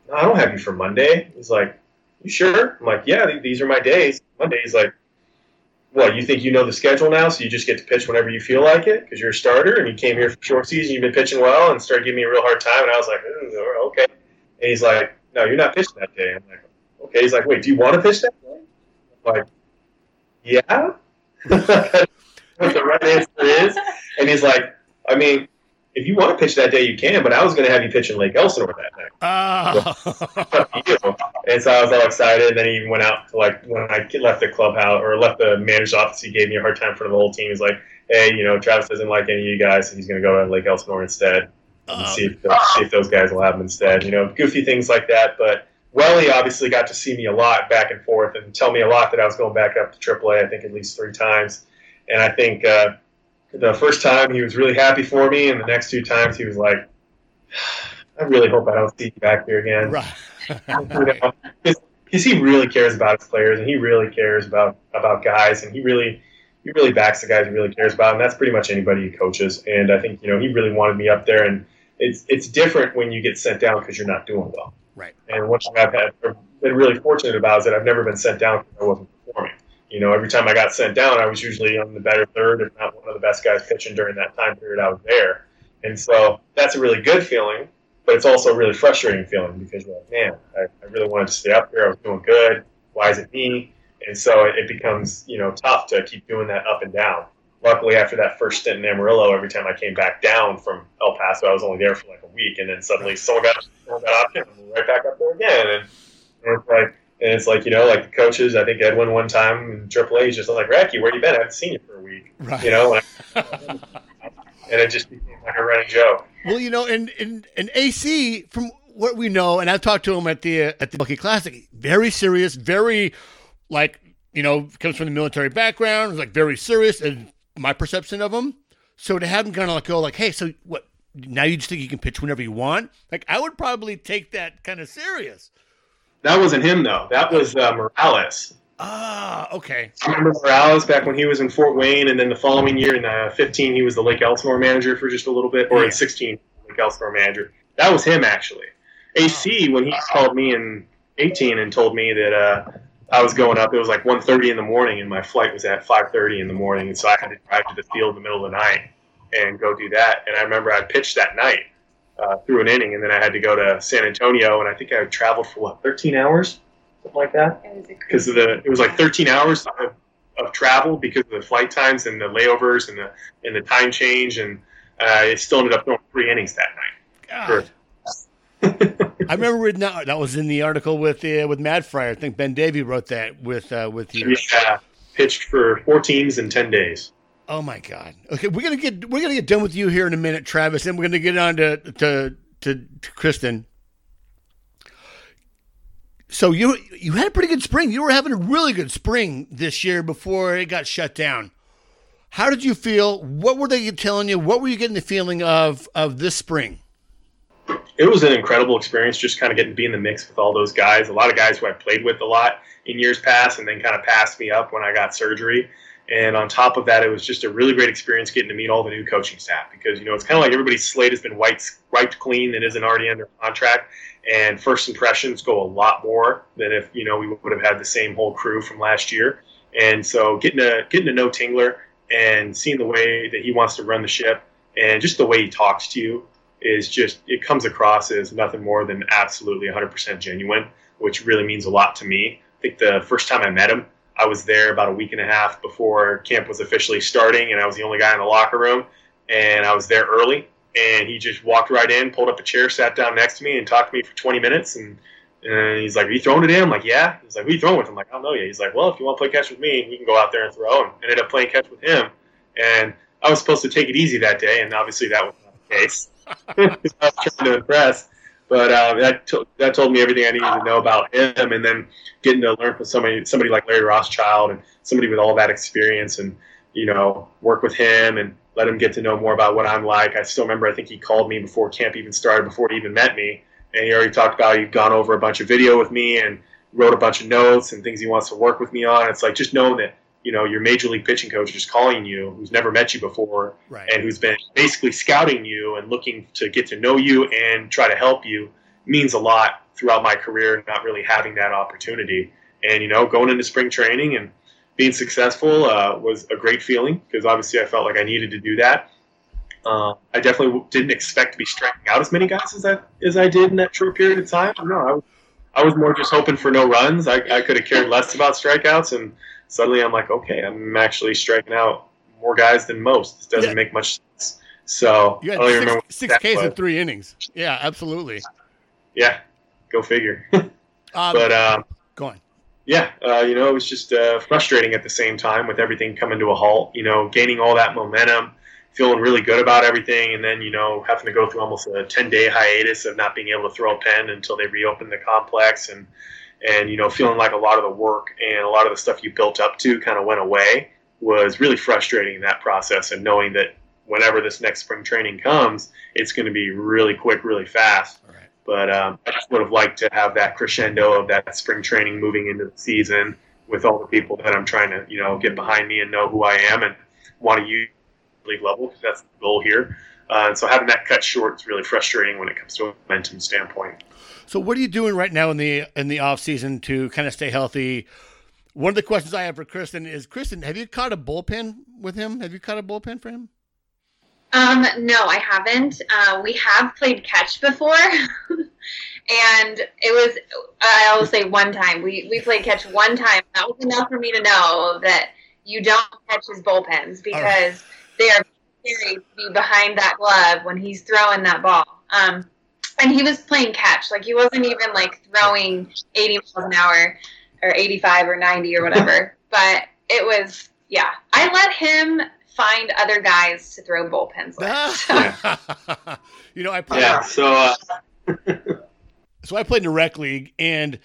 no, I don't have you for Monday. He's like, you sure? I'm like, yeah, these are my days. Monday's like, well, you think you know the schedule now, so you just get to pitch whenever you feel like it because you're a starter and you came here for short season, you've been pitching well, and started giving me a real hard time. And I was like, okay. And he's like, no, you're not pitching that day. I'm like, okay. He's like, wait, do you want to pitch that day? I'm like, yeah. what *laughs* the right answer is. And he's like, I mean, if you want to pitch that day, you can. But I was going to have you pitch in Lake Elsinore that night. Oh. *laughs* and so I was all excited. And then he went out to like when I left the clubhouse or left the manager's office. He gave me a hard time for the whole team. He's like, "Hey, you know, Travis doesn't like any of you guys, so he's going to go to Lake Elsinore instead and see if see if those guys will have him instead." You know, goofy things like that. But Welly obviously got to see me a lot back and forth and tell me a lot that I was going back up to AAA. I think at least three times. And I think. Uh, the first time he was really happy for me, and the next two times he was like, "I really hope I don't see you back here again." Right. *laughs* Because he really cares about his players, and he really cares about about guys, and he really he really backs the guys he really cares about, and that's pretty much anybody he coaches. And I think you know he really wanted me up there, and it's it's different when you get sent down because you're not doing well. Right. And one thing I've had been really fortunate about is that I've never been sent down because I wasn't. You know, every time I got sent down, I was usually on the better third, if not one of the best guys pitching during that time period I was there. And so that's a really good feeling, but it's also a really frustrating feeling because you're like, man, I, I really wanted to stay up here. I was doing good. Why is it me? And so it, becomes, you know, tough to keep doing that up and down. Luckily, after that first stint in Amarillo, every time I came back down from El Paso, I was only there for like a week, and then suddenly someone got someone got option, right back up there again, and, and it's like, and it's like you know, like the coaches. I think Edwin one time in AAA, he's just like, Racky, where you been? I haven't seen you for a week, Right. you know. *laughs* and it just became like a running joke. Well, you know, and and and AC from what we know, and I've talked to him at the at the Bucky Classic. Very serious, very like you know comes from the military background. Like very serious, and my perception of him. So to have him kind of like go like, hey, so what? Now you just think you can pitch whenever you want? Like I would probably take that kind of serious. That wasn't him though. That was uh, Morales. Ah, okay. I remember Morales back when he was in Fort Wayne, and then the following year in uh, 15, he was the Lake Elsinore manager for just a little bit, or Yeah. in 16, Lake Elsinore manager. That was him actually. AC when he called me in 18 and told me that uh, I was going up. It was like 1:30 in the morning, and my flight was at 5:30 in the morning, and so I had to drive to the field in the middle of the night and go do that. And I remember I pitched that night uh, through an inning, and then I had to go to San Antonio, and I think I traveled for what 13 hours, something like that It was a because of the it was like 13 hours of, of travel because of the flight times and the layovers and the and the time change and uh, I still ended up throwing three innings that night. God. *laughs* I remember reading that. That was in the article with uh, with Mad Friar. I think Ben Davy wrote that with uh, with you. Yeah, pitched for four teams in 10 days. Oh my God. Okay, we're gonna get we're gonna get done with you here in a minute, Travis, and we're gonna get on to to to, to Kristen. So you you had a pretty good spring. You were having a really good spring this year before it got shut down. How did you feel? What were they telling you? What were you getting the feeling of of this spring? It was an incredible experience just kind of getting to be in the mix with all those guys. A lot of guys who I played with a lot in years past and then kind of passed me up when I got surgery. And on top of that, it was just a really great experience getting to meet all the new coaching staff because you know it's kind of like everybody's slate has been wiped wiped clean and isn't already under contract. And first impressions go a lot more than if you know we would have had the same whole crew from last year. And so getting to getting to know Tingler and seeing the way that he wants to run the ship and just the way he talks to you is just it comes across as nothing more than absolutely 100% genuine, which really means a lot to me. I think the first time I met him, I was there about a week and a half before camp was officially starting, and I was the only guy in the locker room, and I was there early. And he just walked right in, pulled up a chair, sat down next to me, and talked to me for 20 minutes. And, and he's like, "Are you throwing it in?" I'm like, "Yeah." He's like, "Who you throwing with?" Him? I'm like, "I don't know yet." He's like, "Well, if you want to play catch with me, we can go out there and throw." And ended up playing catch with him. And I was supposed to take it easy that day, and obviously that was not the case. *laughs* I was trying to impress. But uh, that to- that told me everything I needed to know about him, and then getting to learn from somebody somebody like Larry Rothschild and somebody with all that experience, and you know work with him and let him get to know more about what I'm like. I still remember I think he called me before camp even started, before he even met me, and he already talked about he'd gone over a bunch of video with me and wrote a bunch of notes and things he wants to work with me on. It's like just knowing that you know your major league pitching coach is calling you, who's never met you before, Right. and who's been basically scouting you and looking to get to know you and try to help you means a lot throughout my career not really having that opportunity. And you know going into spring training and being successful uh, was a great feeling because obviously i felt like i needed to do that. Uh, i definitely didn't expect to be striking out as many guys as i as i did in that short period of time. No i was, I was more just hoping for no runs. I, I could have cared less about strikeouts and suddenly i'm like okay i'm actually striking out more guys than most this doesn't Yeah. make much sense so You had six, six Ks in three innings. Yeah, absolutely. Yeah, go figure. *laughs* Um, but um, go on. yeah, uh, you know, it was just uh, frustrating at the same time with everything coming to a halt. You know, gaining all that momentum, feeling really good about everything, and then you know having to go through almost a ten day hiatus of not being able to throw a pen until they reopen the complex, and and you know feeling like a lot of the work and a lot of the stuff you built up to kind of went away was really frustrating in that process, and knowing that whenever this next spring training comes, it's going to be really quick, really fast. Right. But um, I just would have liked to have that crescendo of that spring training moving into the season with all the people that I'm trying to, you know, get behind me and know who I am and want to use league level because that's the goal here. Uh, so having that cut short is really frustrating when it comes to a momentum standpoint. So what are you doing right now in the in the off season to kind of stay healthy? One of the questions I have for Kristen is, Kristen, have you caught a bullpen with him? Have you caught a bullpen for him? Um, no, I haven't. Uh, we have played catch before, *laughs* and it was I will say one time we we played catch one time. That was enough for me to know that you don't catch his bullpens because right. they are scary to be behind that glove when he's throwing that ball. Um, and he was playing catch, like he wasn't even like throwing 80 miles an hour or 85 or 90 or whatever. *laughs* but it was, yeah. I let him find other guys to throw bullpens with. *laughs* *laughs* you know, I played. Yeah, so. Uh... so I played in the rec league, and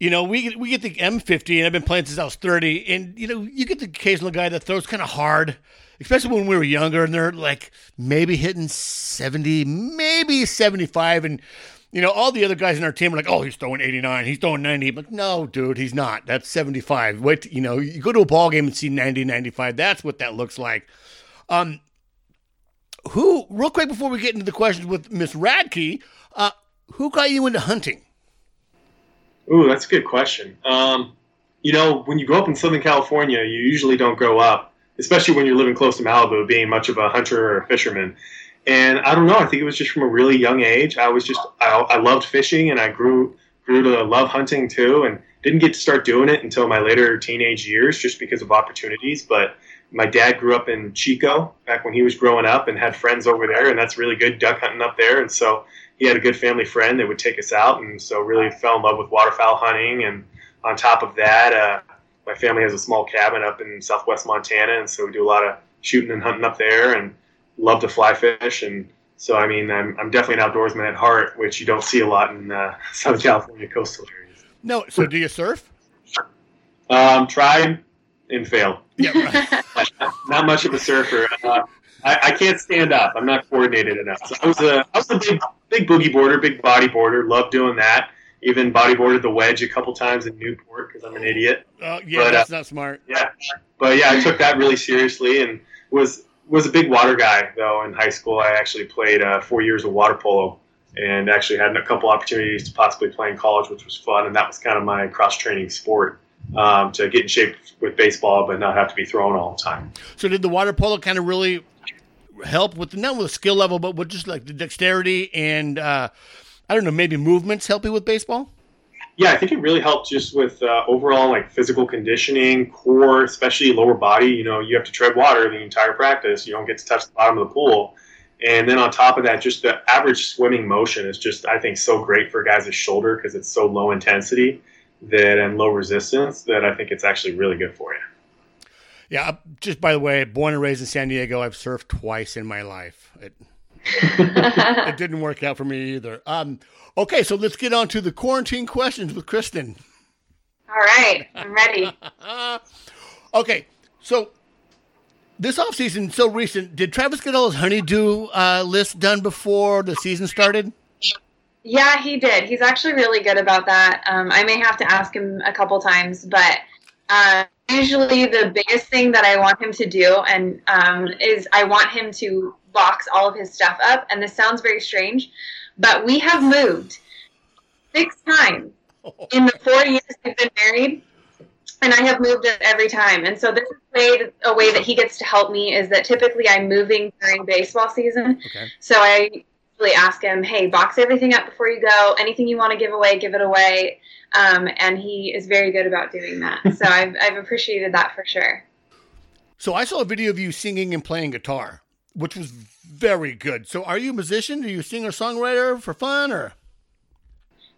you know, we we get the M50, and I've been playing since I was 30, and you know, you get the occasional guy that throws kind of hard, especially when we were younger, and they're like maybe hitting 70, maybe 75, and you know, all the other guys in our team are like, "Oh, he's throwing 89, he's throwing 90." I'm like, "No, dude, he's not. That's 75." Wait, you know, you go to a ball game and see 90, 95. That's what that looks like. Um, who, real quick before we get into the questions with Miss Radke, uh, who got you into hunting? Ooh, that's a good question. Um, you know, when you grow up in Southern California, you usually don't grow up, especially when you're living close to Malibu, being much of a hunter or a fisherman. And I don't know. I think it was just from a really young age. I was just I, I loved fishing, and I grew grew to love hunting too. And didn't get to start doing it until my later teenage years, just because of opportunities. But my dad grew up in Chico back when he was growing up, and had friends over there, and that's really good duck hunting up there. And so he had a good family friend that would take us out, and so really fell in love with waterfowl hunting. And on top of that, uh, my family has a small cabin up in southwest Montana, and so we do a lot of shooting and hunting up there. And love to fly fish, and so I mean, I'm, I'm definitely an outdoorsman at heart, which you don't see a lot in uh, *laughs* Southern California coastal areas. No, so do you surf? Um, tried and failed. Yeah, right. *laughs* not much of a surfer. Uh, I, I, can't stand up. I'm not coordinated enough. So I was a I was a big big boogie boarder, big body boarder. Loved doing that. Even bodyboarded the wedge a couple times in Newport because I'm an idiot. Oh yeah, but, that's uh, not smart. Yeah, but yeah, I took that really seriously and was was a big water guy though in high school. I actually played uh, four years of water polo and actually had a couple opportunities to possibly play in college, which was fun. And that was kind of my cross training sport um, to get in shape with baseball, but not have to be thrown all the time. So did the water polo kind of really help with not with the skill level, but with just like the dexterity and uh, I don't know, maybe movements help you with baseball? yeah, I think it really helps just with uh, overall like physical conditioning, core, especially lower body. You know, you have to tread water the entire practice. You don't get to touch the bottom of the pool. And then on top of that, just the average swimming motion is just, I think, so great for guys' shoulder because it's so low intensity that and low resistance that I think it's actually really good for you. Yeah, just by the way, born and raised in San Diego, I've surfed twice in my life. It, it didn't work out for me either. Um, Okay, so let's get on to the quarantine questions with Kristen. All right, I'm ready. *laughs* okay, so this off season, so recent, did Travis get all his honeydew uh, list done before the season started? Yeah, he did. He's actually really good about that. Um, I may have to ask him a couple times, but uh, usually the biggest thing that I want him to do and um, is I want him to box all of his stuff up. And this sounds very strange, but we have moved six times *laughs* in the four years we've been married, and I have moved it every time. And so this is a way, a way that he gets to help me is that typically I'm moving during baseball season. Okay. So I usually ask him, "Hey, box everything up before you go. Anything you want to give away, give it away." Um, and he is very good about doing that. So *laughs* I've I've appreciated that for sure. So I saw a video of you singing and playing guitar, which was very good. So, are you a musician? Are you a singer songwriter for fun or?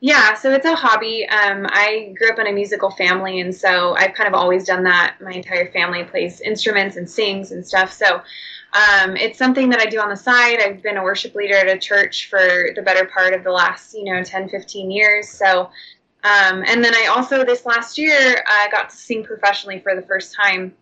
Yeah, so it's a hobby. Um, I grew up in a musical family, and so I've kind of always done that. My entire family plays instruments and sings and stuff. So um, it's something that I do on the side. I've been a worship leader at a church for the better part of the last, you know, 10, 15 years. So, um, and then I also, this last year, I got to sing professionally for the first time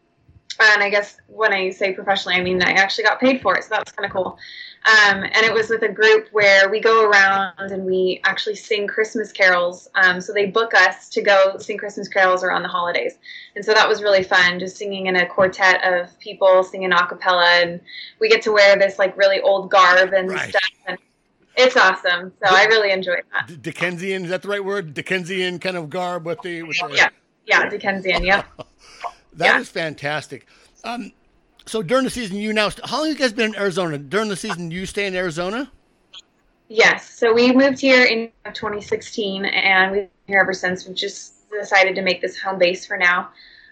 and I guess when I say professionally, I mean I actually got paid for it, so that was kind of cool. Um, and it was with a group where we go around and we actually sing Christmas carols. Um, so they book us to go sing Christmas carols around the holidays, and so that was really fun. Just singing in a quartet of people singing a cappella, and we get to wear this like really old garb and right. stuff. And it's awesome. So I really enjoyed that. Dickensian is that the right word? Dickensian kind of garb with the with the... yeah yeah Dickensian yeah. *laughs* That yeah. is fantastic. Um, so during the season, you now how long have you guys been in Arizona? During the season, you stay in Arizona? Yes. So we moved here in 2016, and we've been here ever since. We've just decided to make this home base for now.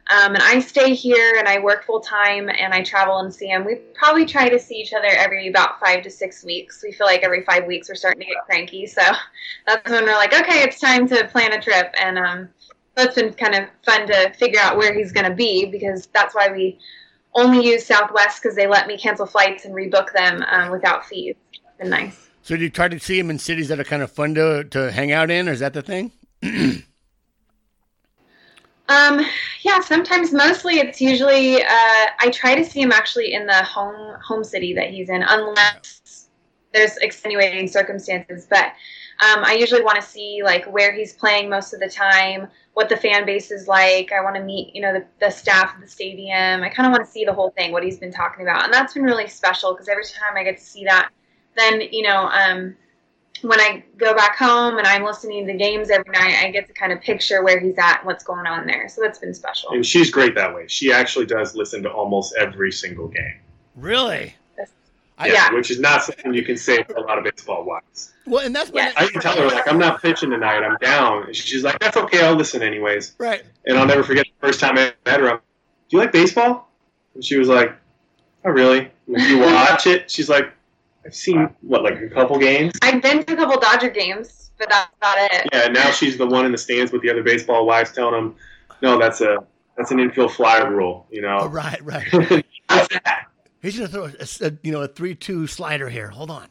Um, and I stay here and I work full time and I travel and see him. We probably try to see each other every about five to six weeks. We feel like every five weeks we're starting to get cranky. So *laughs* that's when we're like, okay, it's time to plan a trip. And um, that's been kind of fun to figure out where he's going to be because that's why we only use Southwest because they let me cancel flights and rebook them um, without fees. It's been nice. So do you try to see him in cities that are kind of fun to, to hang out in, or is that the thing? *clears throat* um, yeah, sometimes mostly it's usually uh, I try to see him actually in the home home city that he's in, unless there's extenuating circumstances. But um, I usually want to see like where he's playing most of the time, what the fan base is like. I want to meet, you know, the, the staff of the stadium. I kind of want to see the whole thing, what he's been talking about, and that's been really special because every time I get to see that, then you know, um, when I go back home and I'm listening to the games every night, I get to kind of picture where he's at and what's going on there. So that's been special. And she's great that way. She actually does listen to almost every single game. Really? I, yeah, which is not something you can say for a lot of baseball wives. Well, and that's yeah. I can tell her like I'm not pitching tonight. I'm down. And she's like, "That's okay. I'll listen anyways." Right. And I'll never forget the first time I met her. I'm, Do you like baseball? And she was like, "Oh, really? Like, you watch it?" She's like, "I've seen what like a couple games. I've been to a couple Dodger games, but that's about it." Yeah. Now she's the one in the stands with the other baseball wives telling them, "No, that's a that's an infield fly rule." You know. Oh, right. Right. He's going to throw a, a, you know a three-two slider here. Hold on.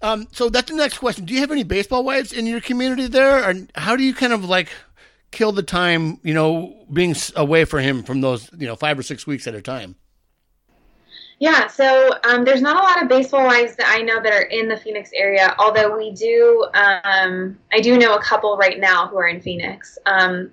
Um, so that's the next question. Do you have any baseball wives in your community there, and how do you kind of like kill the time? You know, being away from him from those you know five or six weeks at a time. Yeah, so um, there's not a lot of baseball wives that I know that are in the Phoenix area. Although we do, um, I do know a couple right now who are in Phoenix. Um,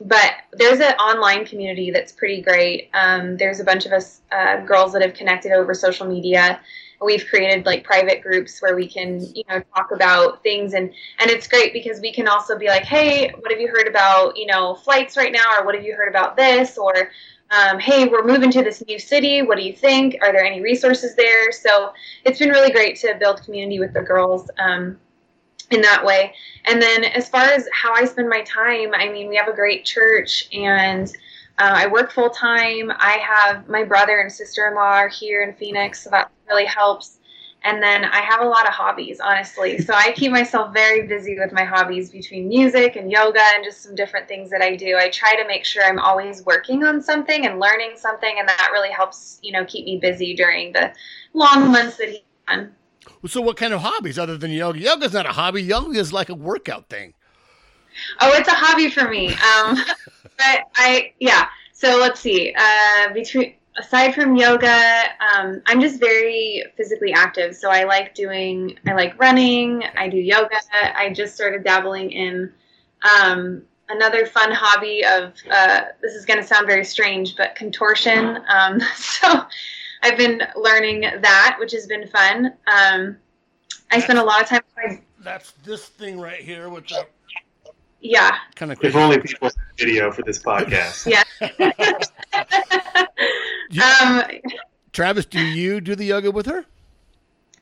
but there's an online community that's pretty great. Um, there's a bunch of us uh, girls that have connected over social media. We've created like private groups where we can, you know, talk about things, and and it's great because we can also be like, hey, what have you heard about, you know, flights right now, or what have you heard about this, or um, hey, we're moving to this new city. What do you think? Are there any resources there? So it's been really great to build community with the girls. Um, in that way. And then as far as how I spend my time, I mean, we have a great church and uh, I work full time. I have my brother and sister in law are here in Phoenix, so that really helps. And then I have a lot of hobbies, honestly. So I keep myself very busy with my hobbies between music and yoga and just some different things that I do. I try to make sure I'm always working on something and learning something, and that really helps, you know, keep me busy during the long months that he's on. So, what kind of hobbies other than yoga? Yoga's not a hobby. Yoga is like a workout thing. Oh, it's a hobby for me. Um, *laughs* but I, yeah. So let's see. Uh, between aside from yoga, um, I'm just very physically active. So I like doing. I like running. I do yoga. I just started dabbling in um, another fun hobby of. Uh, this is going to sound very strange, but contortion. Um, *laughs* so I've been learning that, which has been fun. Um, I spend a lot of time. That's this thing right here, which I, yeah, kind of. If only people had video for this podcast. yeah. *laughs* um, Travis, do you do the yoga with her?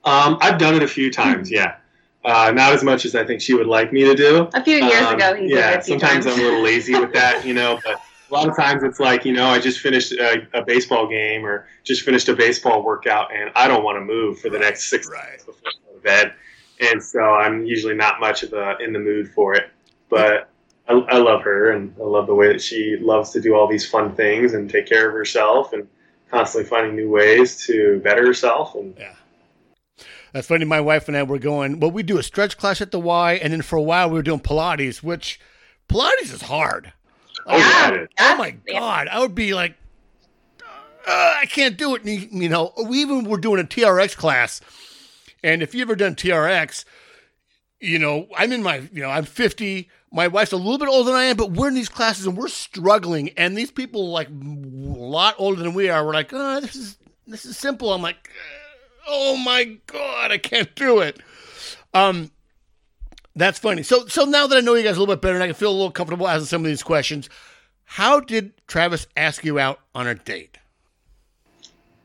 Um, I've done it a few times. Yeah. Uh, not as much as I think she would like me to do. A few years um, ago, he yeah, did. sometimes times. I'm a little lazy with that, you know, but a lot of times it's like you know I just finished a, a, baseball game or just finished a baseball workout and I don't want to move for the next six right. before I go to bed, and so I'm usually not much of a, in the mood for it. But I, I love her and I love the way that she loves to do all these fun things and take care of herself and constantly finding new ways to better herself and yeah. That's funny. My wife and I were going. Well, we do a stretch class at the Y, and then for a while we were doing Pilates, which Pilates is hard. Oh, yeah. oh my god, I would be like, uh, I can't do it. You know, we even were doing a TRX class, and if you ever done TRX, you know, I'm in my, you know, I'm 50. My wife's a little bit older than I am, but we're in these classes and we're struggling. And these people, like a lot older than we are, we're like, oh, this is this is simple. I'm like, oh my god, I can't do it. Um, that's funny. So so now that I know you guys a little bit better and I can feel a little comfortable asking some of these questions, how did Travis ask you out on a date?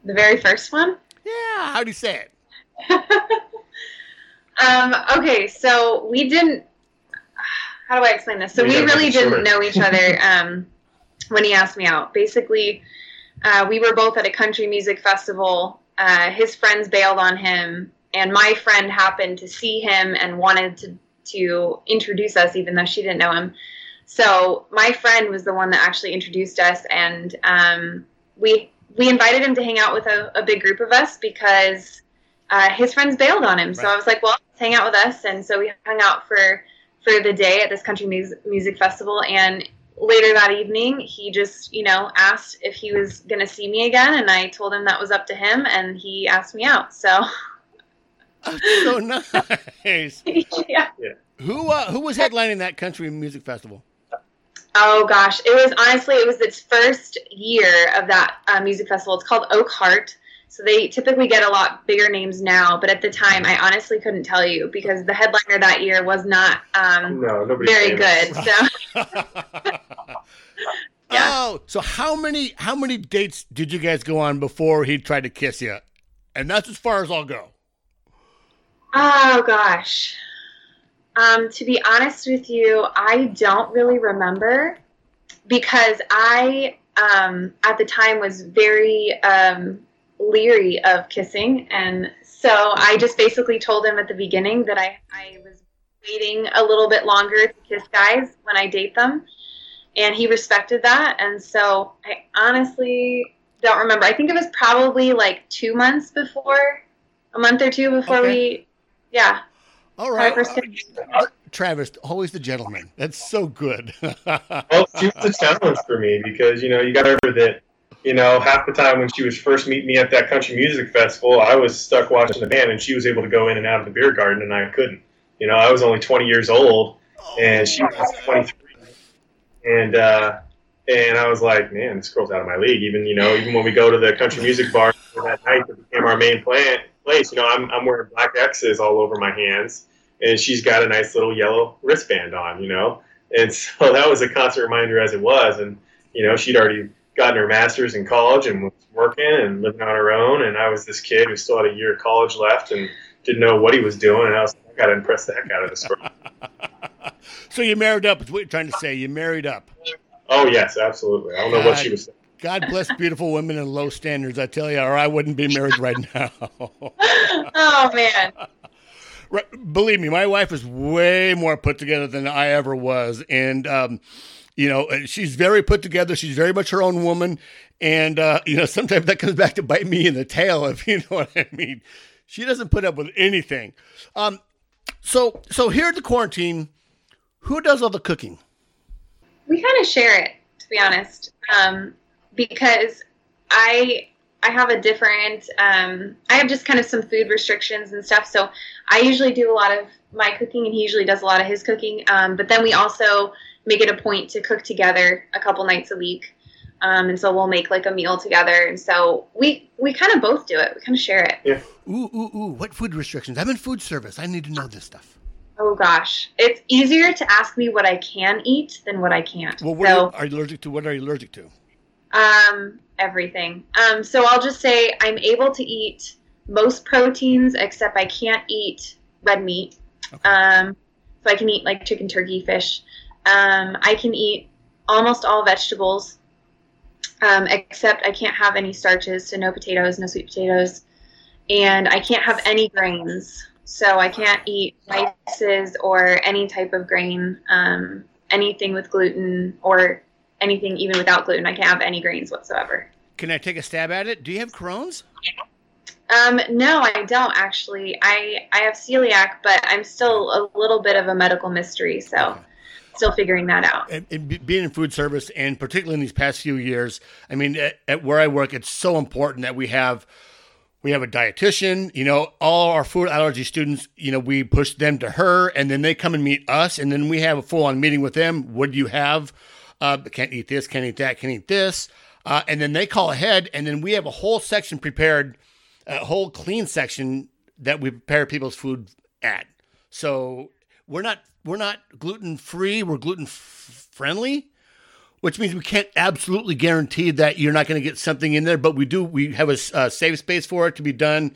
The very first one? Yeah, how do you say it? *laughs* um, okay, so we didn't how do I explain this? So we, we really didn't know each other *laughs* um, when he asked me out. Basically, uh, we were both at a country music festival. Uh, his friends bailed on him, and my friend happened to see him and wanted to to introduce us, even though she didn't know him. So my friend was the one that actually introduced us, and um, we we invited him to hang out with a, a big group of us because uh, his friends bailed on him. Right. So I was like, well, hang out with us, and so we hung out for for the day at this country music, music festival, and later that evening, he just, you know, asked if he was going to see me again, and I told him that was up to him, and he asked me out. So. so *laughs* nice. yeah. *laughs* yeah. Who uh, who was headlining that country music festival? Oh gosh, it was honestly it was its first year of that uh, music festival. It's called Oak Heart. So they typically get a lot bigger names now, but at the time, I honestly couldn't tell you because the headliner that year was not um, no, very good. So. *laughs* *laughs* yeah. Oh, so how many how many dates did you guys go on before he tried to kiss you? And that's as far as I'll go. Oh gosh. Um, to be honest with you, I don't really remember because I um, at the time was very um, leery of kissing. And so I just basically told him at the beginning that I, I was waiting a little bit longer to kiss guys when I date them. And he respected that. And so I honestly don't remember. I think it was probably like two months before, a month or two before okay. we, yeah. All right. Uh, Travis, always the gentleman. That's so good. *laughs* well, she was a challenge for me because, you know, you got to remember that you know, half the time when she was first meeting me at that country music festival, I was stuck watching the band, and she was able to go in and out of the beer garden, and I couldn't. You know, I was only 20 years old, and she was 23, and uh, and I was like, man, this girl's out of my league. Even you know, even when we go to the country music bar that night that became our main plant place, you know, I'm I'm wearing black X's all over my hands, and she's got a nice little yellow wristband on, you know, and so *laughs* that was a constant reminder as it was, and you know, she'd already gotten her master's in college and was working and living on her own. And I was this kid who still had a year of college left and didn't know what he was doing. And I was like, I got to impress the heck out of this girl. so you married up, is what you're trying to say. You married up. Oh, yes, absolutely. I don't God, know what she was saying. God bless beautiful women and low standards, I tell you, or I wouldn't be married right now. *laughs* oh, man. Right, believe me, my wife is way more put together than I ever was. And, um, you know, she's very put together. She's very much her own woman. And, uh, you know, sometimes that comes back to bite me in the tail, *laughs* if you know what I mean. She doesn't put up with anything. Um, so, so here at the quarantine, who does all the cooking? We kind of share it, to be honest, um, because I I have a different. Um, I have just kind of some food restrictions and stuff, so I usually do a lot of my cooking, and he usually does a lot of his cooking. Um, but then we also make it a point to cook together a couple nights a week. Um, and so we'll make like a meal together, and so we we kind of both do it. We kind of share it. Yeah. Ooh, ooh, ooh! What food restrictions? I'm in food service. I need to know this stuff. Oh gosh, it's easier to ask me what I can eat than what I can't. Well, what so, are, you, are you allergic to? What are you allergic to? Um, everything. Um, so I'll just say I'm able to eat most proteins except I can't eat red meat. Okay. Um, so I can eat like chicken, turkey, fish. Um, I can eat almost all vegetables, um, except I can't have any starches, so no potatoes, no sweet potatoes, and I can't have any grains. So I can't eat rices or any type of grain, um, anything with gluten or anything even without gluten. I can't have any grains whatsoever. Can I take a stab at it? Do you have Crohn's? Um, no, I don't actually. I I have celiac, but I'm still a little bit of a medical mystery. So. Okay. Still figuring that out. And, and being in food service, and particularly in these past few years, I mean, at, at where I work, it's so important that we have we have a dietitian you know all our food allergy students you know we push them to her and then they come and meet us and then we have a full-on meeting with them. What do you have? Uh, can't eat this can't eat that can't eat this. Uh, and then they call ahead and then we have a whole section prepared a whole clean section that we prepare people's food at. So we're not we're not gluten free we're gluten friendly which means we can't absolutely guarantee that you're not going to get something in there, but we do. We have a safe space for it to be done,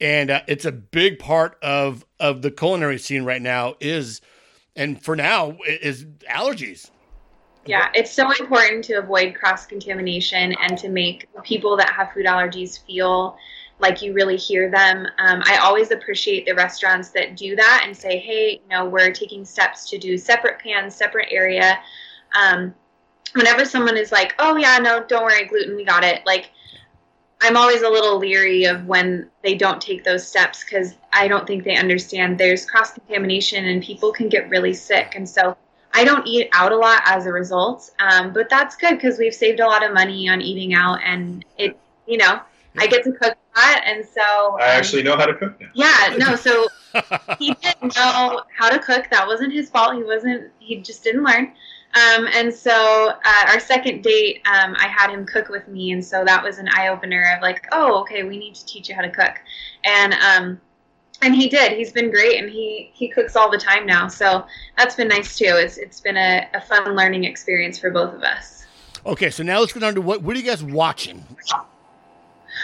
and uh, it's a big part of of the culinary scene right now. Is and for now is allergies. Yeah, it's so important to avoid cross contamination and to make people that have food allergies feel like you really hear them. Um, I always appreciate the restaurants that do that and say, hey, you know, we're taking steps to do separate pans, separate area. Um, whenever someone is like, "Oh yeah, no, don't worry, gluten, we got it," like I'm always a little leery of when they don't take those steps because I don't think they understand there's cross contamination and people can get really sick. And so I don't eat out a lot as a result. Um, but that's good because we've saved a lot of money on eating out and it, you know, I get to cook that. And so um, I actually know how to cook now. Yeah, no, so *laughs* he didn't know how to cook. That wasn't his fault. He wasn't, he just didn't learn. Um, and so uh, our second date, um, I had him cook with me, and so that was an eye opener of like, oh, okay, we need to teach you how to cook, and um, and he did. He's been great, and he he cooks all the time now, so that's been nice too. It's it's been a, a fun learning experience for both of us. Okay, so now let's get on to what what are you guys watching?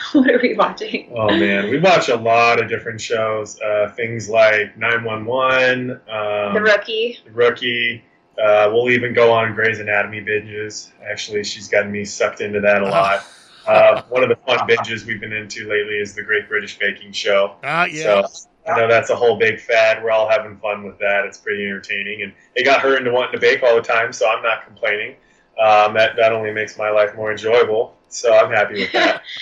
*laughs* what are we watching? Oh man, we watch a lot of different shows. Uh, things like Nine One One, um, The Rookie, The Rookie. Uh, we'll even go on Grey's Anatomy binges. Actually, she's gotten me sucked into that a lot. Uh, one of the fun binges we've been into lately is the Great British Baking Show. Ah, yeah. So I know that's a whole big fad. We're all having fun with that. It's pretty entertaining, and it got her into wanting to bake all the time. So I'm not complaining. Um, that that only makes my life more enjoyable. So I'm happy with that. *laughs*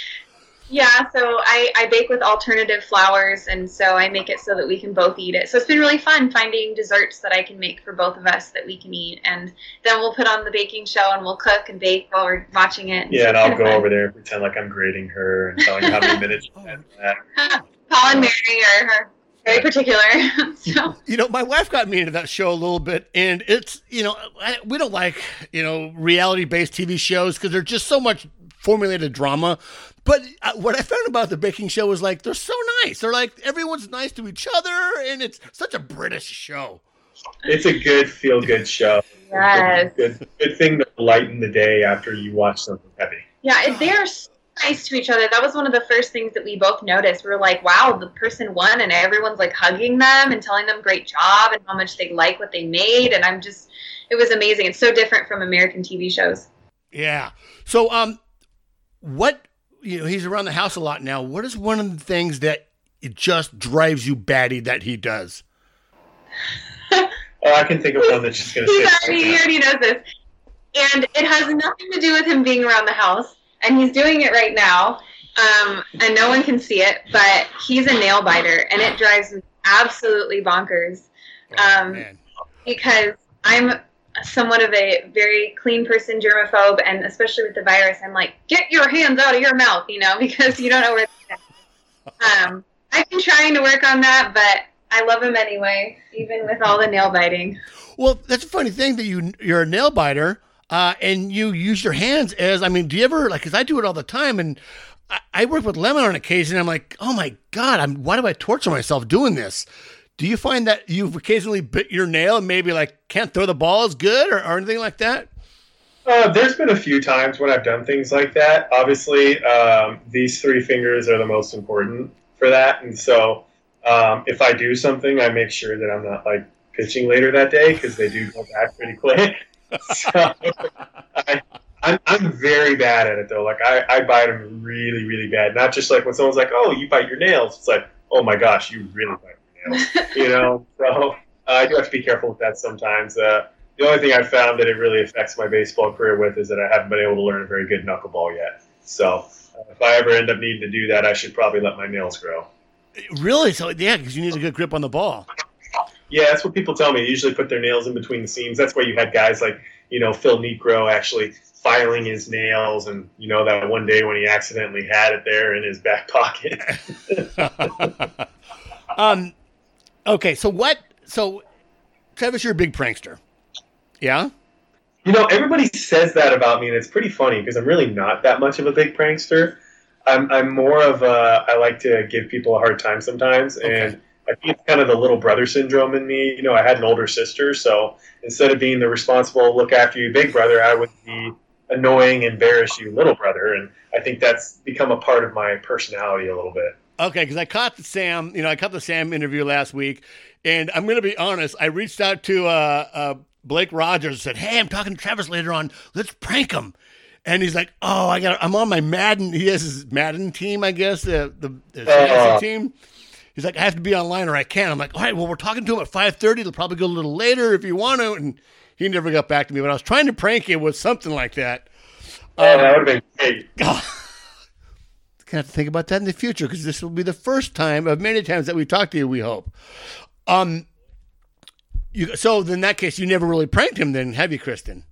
Yeah, so I, I bake with alternative flours, and so I make it so that we can both eat it. So it's been really fun finding desserts that I can make for both of us that we can eat. And then we'll put on the baking show and we'll cook and bake while we're watching it. Yeah, and I'll go fun. over there and pretend like I'm grading her and telling her how many *laughs* minutes. *laughs* Paul and Mary are her very particular. *laughs* so. You know, my wife got me into that show a little bit, and it's you know I, we don't like you know reality based TV shows because they're just so much formulated drama. But uh, what I found about the baking show was like they're so nice. They're like everyone's nice to each other, and it's such a British show. It's a good feel good show. Yes. Good, good thing to lighten the day after you watch something heavy. Yeah, they're so nice to each other. That was one of the first things that we both noticed. We were like, wow, the person won, and everyone's like hugging them and telling them great job and how much they like what they made. And I'm just, it was amazing. It's so different from American TV shows. Yeah. So, um, what you know, he's around the house a lot now. What is one of the things that it just drives you batty that he does? *laughs* oh, I can think of one that's just going to say. He already knows this, and it has nothing to do with him being around the house, and he's doing it right now, um, and no one can see it, but he's a nail biter, and it drives me absolutely bonkers, oh, um, because I'm somewhat of a very clean person, germaphobe, and especially with the virus, I'm like, get your hands out of your mouth, you know, *laughs* because you don't know where. um, I've been trying to work on that, but I love him anyway, even with all the nail biting. Well, that's a funny thing that you you're a nail biter, uh, and you use your hands as I mean, do you ever like? Because I do it all the time, and I, I work with lemon on occasion. I'm like, oh my god, I'm why do I torture myself doing this? Do you find that you've occasionally bit your nail and maybe like can't throw the ball as good or, or anything like that? Uh, there's been a few times when I've done things like that. Obviously, um, these three fingers are the most important for that, and so um, if I do something, I make sure that I'm not like pitching later that day because they do go back pretty quick. *laughs* so I, I'm, I'm very bad at it though. Like I, I bite them really, really bad. Not just like when someone's like, "Oh, you bite your nails." It's like, "Oh my gosh, you really bite *laughs* you know. So uh, I do have to be careful with that sometimes. Uh, the only thing I've found that it really affects my baseball career with is that I haven't been able to learn a very good knuckleball yet. So uh, if I ever end up needing to do that, I should probably let my nails grow. Really? So yeah, because you need a good grip on the ball. Yeah, that's what people tell me. They usually put their nails in between the seams. That's why you had guys like, you know, Phil Niekro actually filing his nails, and you know that one day when he accidentally had it there in his back pocket. *laughs* um, okay, so what? So, Travis, you're a big prankster, yeah? You know, everybody says that about me, and it's pretty funny because I'm really not that much of a big prankster. I'm, I'm more of a, I like to give people a hard time sometimes, okay. and I think it's kind of the little brother syndrome in me. You know, I had an older sister, so instead of being the responsible, look after you big brother, I would be annoying, embarrass you little brother, and I think that's become a part of my personality a little bit. Okay, because I caught the Sam, you know, I caught the Sam interview last week, and I'm going to be honest. I reached out to uh, uh, Blake Rogers and said, "Hey, I'm talking to Travis later on. Let's prank him." And he's like, "Oh, I got. I'm on my Madden. He has his Madden team, I guess, the the, the uh, team." He's like, "I have to be online or I can't." I'm like, "All right, well, we're talking to him at 5:30. They'll probably go a little later if you want to." And he never got back to me. But I was trying to prank him with something like that. Oh, um, that would have been great. *laughs* Gonna have to think about that in the future because this will be the first time of many times that we talk to you. We hope. Um. You, so in that case, you never really pranked him, then, have you, Kristen?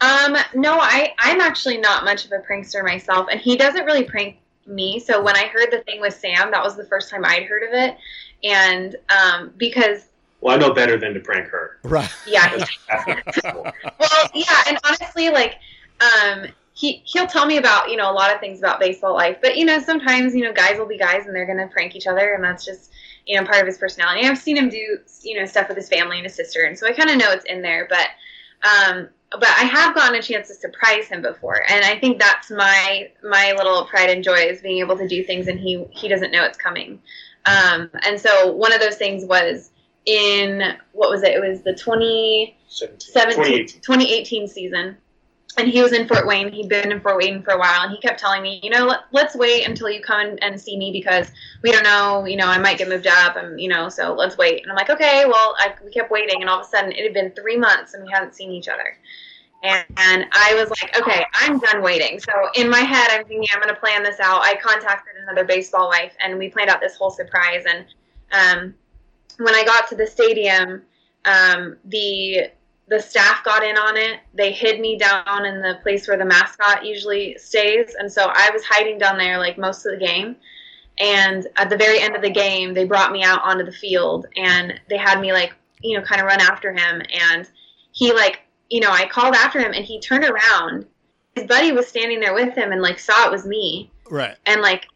Um, no, I I'm actually not much of a prankster myself, and he doesn't really prank me. So when I heard the thing with Sam, that was the first time I'd heard of it, and um, because well, I know better than to prank her. Right. Yeah. *laughs* well, yeah, and honestly, like, um, he he'll tell me about you know a lot of things about baseball life, but you know sometimes you know guys will be guys and they're gonna prank each other, and that's just you know part of his personality. I've seen him do you know stuff with his family and his sister, and so I kind of know it's in there. But um, but I have gotten a chance to surprise him before, and I think that's my my little pride and joy is being able to do things and he he doesn't know it's coming. Um, and so one of those things was in what was it? It was the 2017, 2018 season and he was in Fort Wayne. He'd been in Fort Wayne for a while, and he kept telling me, you know, let, us wait until you come and see me because we don't know, you know, I might get moved up, and you know, so let's wait. And I'm like, okay, well, I, we kept waiting, and all of a sudden, it had been three months, and we hadn't seen each other. And, and I was like, okay, I'm done waiting. So in my head, I'm thinking I'm going to plan this out. I contacted another baseball wife, and we planned out this whole surprise. And um, when I got to the stadium, um, the the staff got in on it. They hid me down in the place where the mascot usually stays, and so I was hiding down there like most of the game. And at the very end of the game, they brought me out onto the field, and they had me like you know kind of run after him, and he like you know I called after him, and he turned around. His buddy was standing there with him, and like saw it was me. Right. And like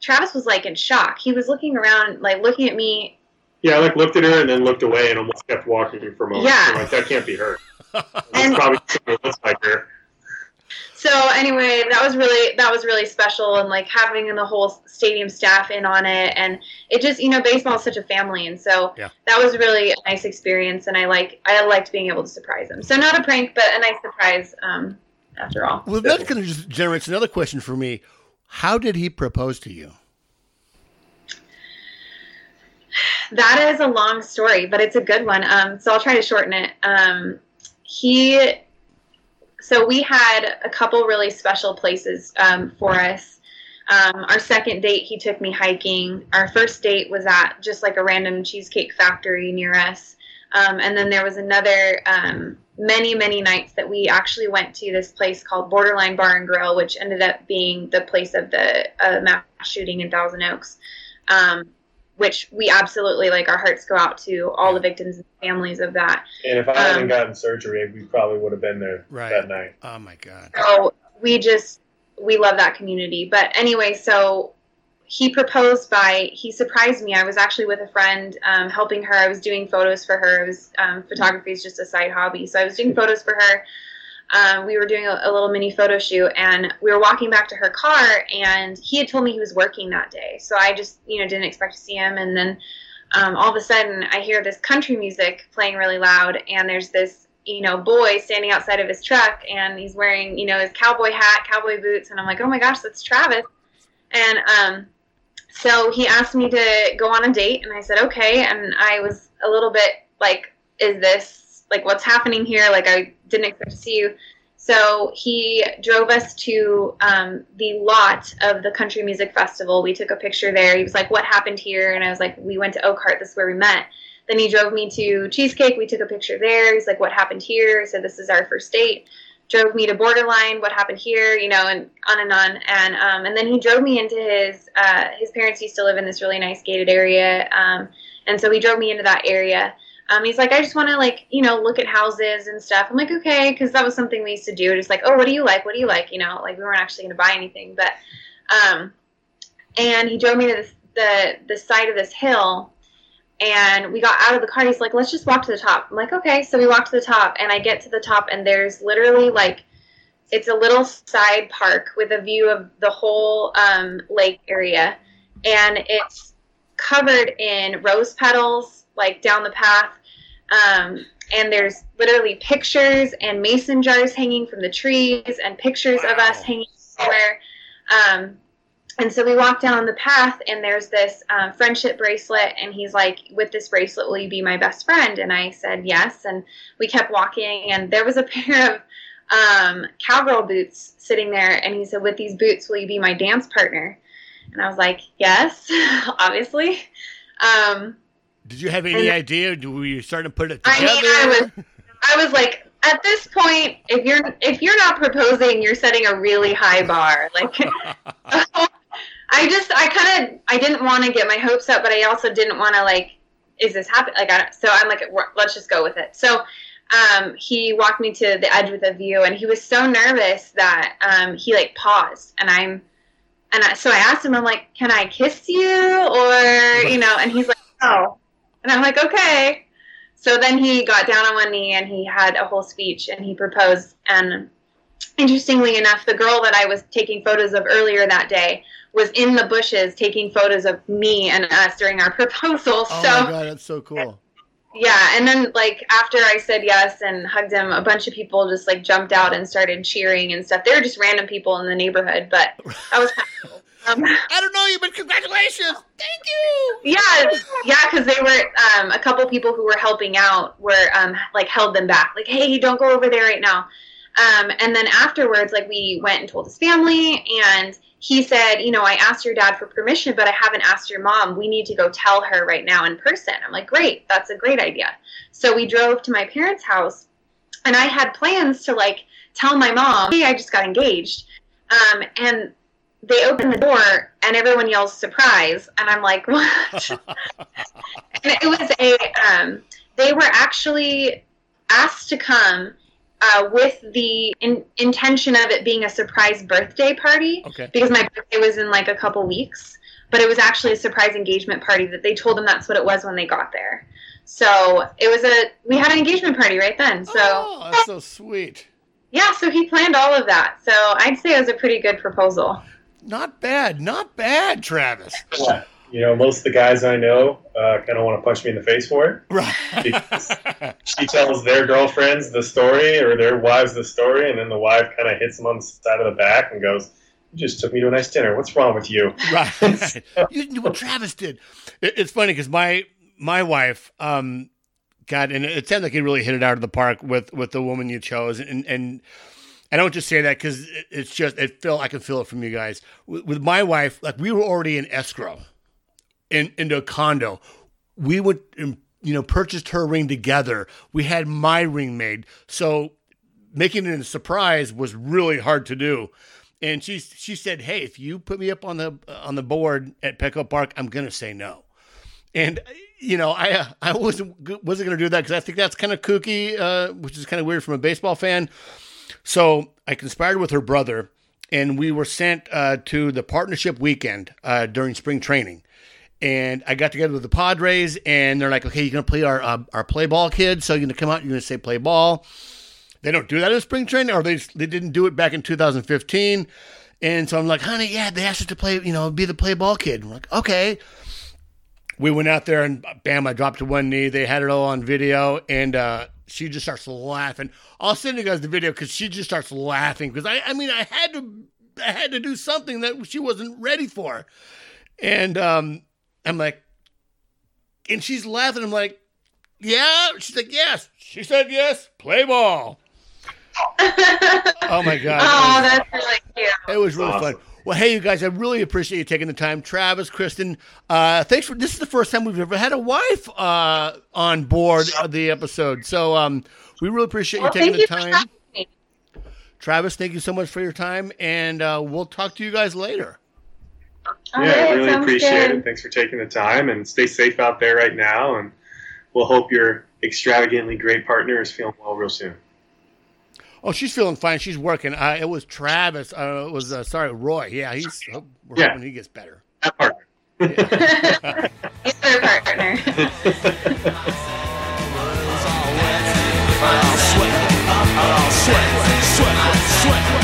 Travis was like in shock. He was looking around, like looking at me yeah, I like looked at her and then looked away and almost kept walking for a moment. Yeah. I'm like, that can't be her. *laughs* and, probably looks like her. So anyway, that was really that was really special and like having the whole stadium staff in on it and it just you know baseball is such a family and so yeah. that was really a nice experience and I like I liked being able to surprise him. So not a prank but a nice surprise um, after all. Well, that kind of just generates another question for me. How did he propose to you? *laughs* that is a long story, but it's a good one. Um, so I'll try to shorten it. Um, he, so we had a couple really special places um, for us. Um, our second date, he took me hiking. Our first date was at just like a random cheesecake factory near us. Um, and then there was another um, many, many nights that we actually went to this place called Borderline Bar and Grill, which ended up being the place of the uh, mass shooting in Thousand Oaks. Um, which we absolutely like our hearts go out to all the victims and families of that. And if I hadn't um, gotten surgery, we probably would have been there right. that night. Oh my god. So we just we love that community. But anyway, so he proposed by he surprised me. I was actually with a friend um, helping her. I was doing photos for her. It was um, photography is just a side hobby, so I was doing *laughs* photos for her um, we were doing a, a, little mini photo shoot and we were walking back to her car and he had told me he was working that day. So i just you know didn't expect to see him. And then um, all of a sudden i hear this country music playing really loud and there's this you know boy standing outside of his truck and he's wearing you know his cowboy hat cowboy boots and i'm like oh my gosh that's travis. And um, so he asked me to go on a date and i said okay. And i was a little bit like is this like what's happening here like i didn't expect to see you so he drove us to um, the lot of the country music festival we took a picture there he was like what happened here and i was like we went to Elkhart this is where we met then he drove me to Cheesecake. We took a picture there. He's like, "What happened here?" so "This is our first date." Drove me to Borderline. What happened here? You know, and on and on. And um, and then he drove me into his uh, his parents used to live in this really nice gated area, um, and so he drove me into that area. Um, he's like, I just want to like, you know, look at houses and stuff. I'm like, okay, because that was something we used to do. Just like, oh, what do you like? What do you like? You know, like we weren't actually going to buy anything, but, um, and he drove me to the the side of this hill, and we got out of the car. He's like, let's just walk to the top. I'm like, okay. So we walk to the top, and I get to the top, and there's literally like, it's a little side park with a view of the whole um, lake area, and it's covered in rose petals like down the path. Um, and there's literally pictures and mason jars hanging from the trees and pictures wow. of us hanging somewhere. Um, and so we walk down the path and there's this um, friendship bracelet and he's like with this bracelet will you be my best friend and i said yes and we kept walking and there was a *laughs* pair of um, cowgirl boots sitting there and he said with these boots will you be my dance partner and i was like yes *laughs* obviously um, did you have any and, idea? Were you starting to put it together? I mean, I was, I was like, at this point, if you're if you're not proposing, you're setting a really high bar. Like, *laughs* I just, I kind of, I didn't want to get my hopes up, but I also didn't want to like, is this happening? Like, I, don't, so I'm like, let's just go with it. So. Um, he walked me to the edge with a view, and he was so nervous that um, he like paused, and I'm, and I, so I asked him, I'm like, can I kiss you, or you know, and he's like, no. And I'm like, okay. So then he got down on one knee and he had a whole speech and he proposed. And interestingly enough, the girl that I was taking photos of earlier that day was in the bushes taking photos of me and us during our *laughs* proposal. Oh so, my god, that's so cool. Yeah, and then like after I said yes and hugged him, a bunch of people just like jumped out and started cheering and stuff. They were just random people in the neighborhood, but that was kind of cool. Um, I don't know you, but congratulations! Thank you. Yeah, yeah, because they were um, a couple people who were helping out were um, like held them back, like, hey, don't go over there right now. Um, and then afterwards, like we went and told his family, and he said, you know, I asked your dad for permission, but I haven't asked your mom. We need to go tell her right now in person. I'm like, great, that's a great idea. So we drove to my parents' house, and I had plans to like tell my mom, hey, I just got engaged. Um, and they open the door and everyone yells surprise. And i'm like what? *laughs* And it was a um, they were actually asked to come uh, with the in, intention of it being a surprise birthday party okay. because my birthday was in like a couple weeks. But it was actually a surprise engagement party that they told them that's what it was when they got there. So it was a we had an engagement party right then so oh, that's so sweet. Yeah so he planned all of that. So i'd say it was a pretty good proposal not bad, not bad, Travis. You know, most of the guys I know uh, kind of want to punch me in the face for it. Right. she tells their girlfriends the story or their wives the story, and then the wife kind of hits them on the side of the back and goes, "You just took me to a nice dinner. What's wrong with you?" Right. *laughs* you didn't do what Travis did. it's funny because my my wife, um, God, and it sounds like he really hit it out of the park with with the woman you chose, and and I don't just say that because it's just it feel I can feel it from you guys. With, with, my wife, like we were already in escrow, in into a condo. We would um, you know purchased her ring together. We had my ring made, so making it a surprise was really hard to do. And she she said, "Hey, if you put me up on the on the board at Petco Park, I'm gonna say no." And you know, I I wasn't wasn't gonna do that because I think that's kind of kooky, uh, which is kind of weird from a baseball fan. So I conspired with her brother, and we were sent uh, to the partnership weekend uh, during spring training. And I got together with the Padres, and they're like, "Okay, you're gonna play our uh, our play ball kids, so you're gonna come out, you're gonna say play ball." They don't do that in spring training, or they they didn't do it back in 2015. And so I'm like, "Honey, yeah, they asked us to play, you know, be the play ball kid." And we're like, "Okay." We went out there, and bam, I dropped to one knee. They had it all on video, and uh, she just starts laughing. I'll send you guys the video because she just starts laughing because I, I mean, I had to, I had to do something that she wasn't ready for, and um, I'm like, and she's laughing. I'm like, yeah. She's like, yes. She said yes. Play ball. *laughs* oh my god! Oh, that's really cute. It was really awesome. fun. Well, hey, you guys, I really appreciate you taking the time. Travis, Kristen, uh, thanks for this is the first time we've ever had a wife uh, on board of the episode. So um, we really appreciate you Well, taking thank the you for time. having me. Travis, thank you so much for your time, and uh, we'll talk to you guys later. All yeah, I right, really appreciate good. it. Thanks for taking the time and stay safe out there right now. And we'll hope your extravagantly great partner is feeling well real soon. Oh, she's feeling fine. She's working. Uh, it was Travis. Uh, it was uh, sorry, Roy. Yeah, he's we're Yeah. hoping he gets better. That partner. *laughs* He's their partner. sweat, sweat, sweat, sweat.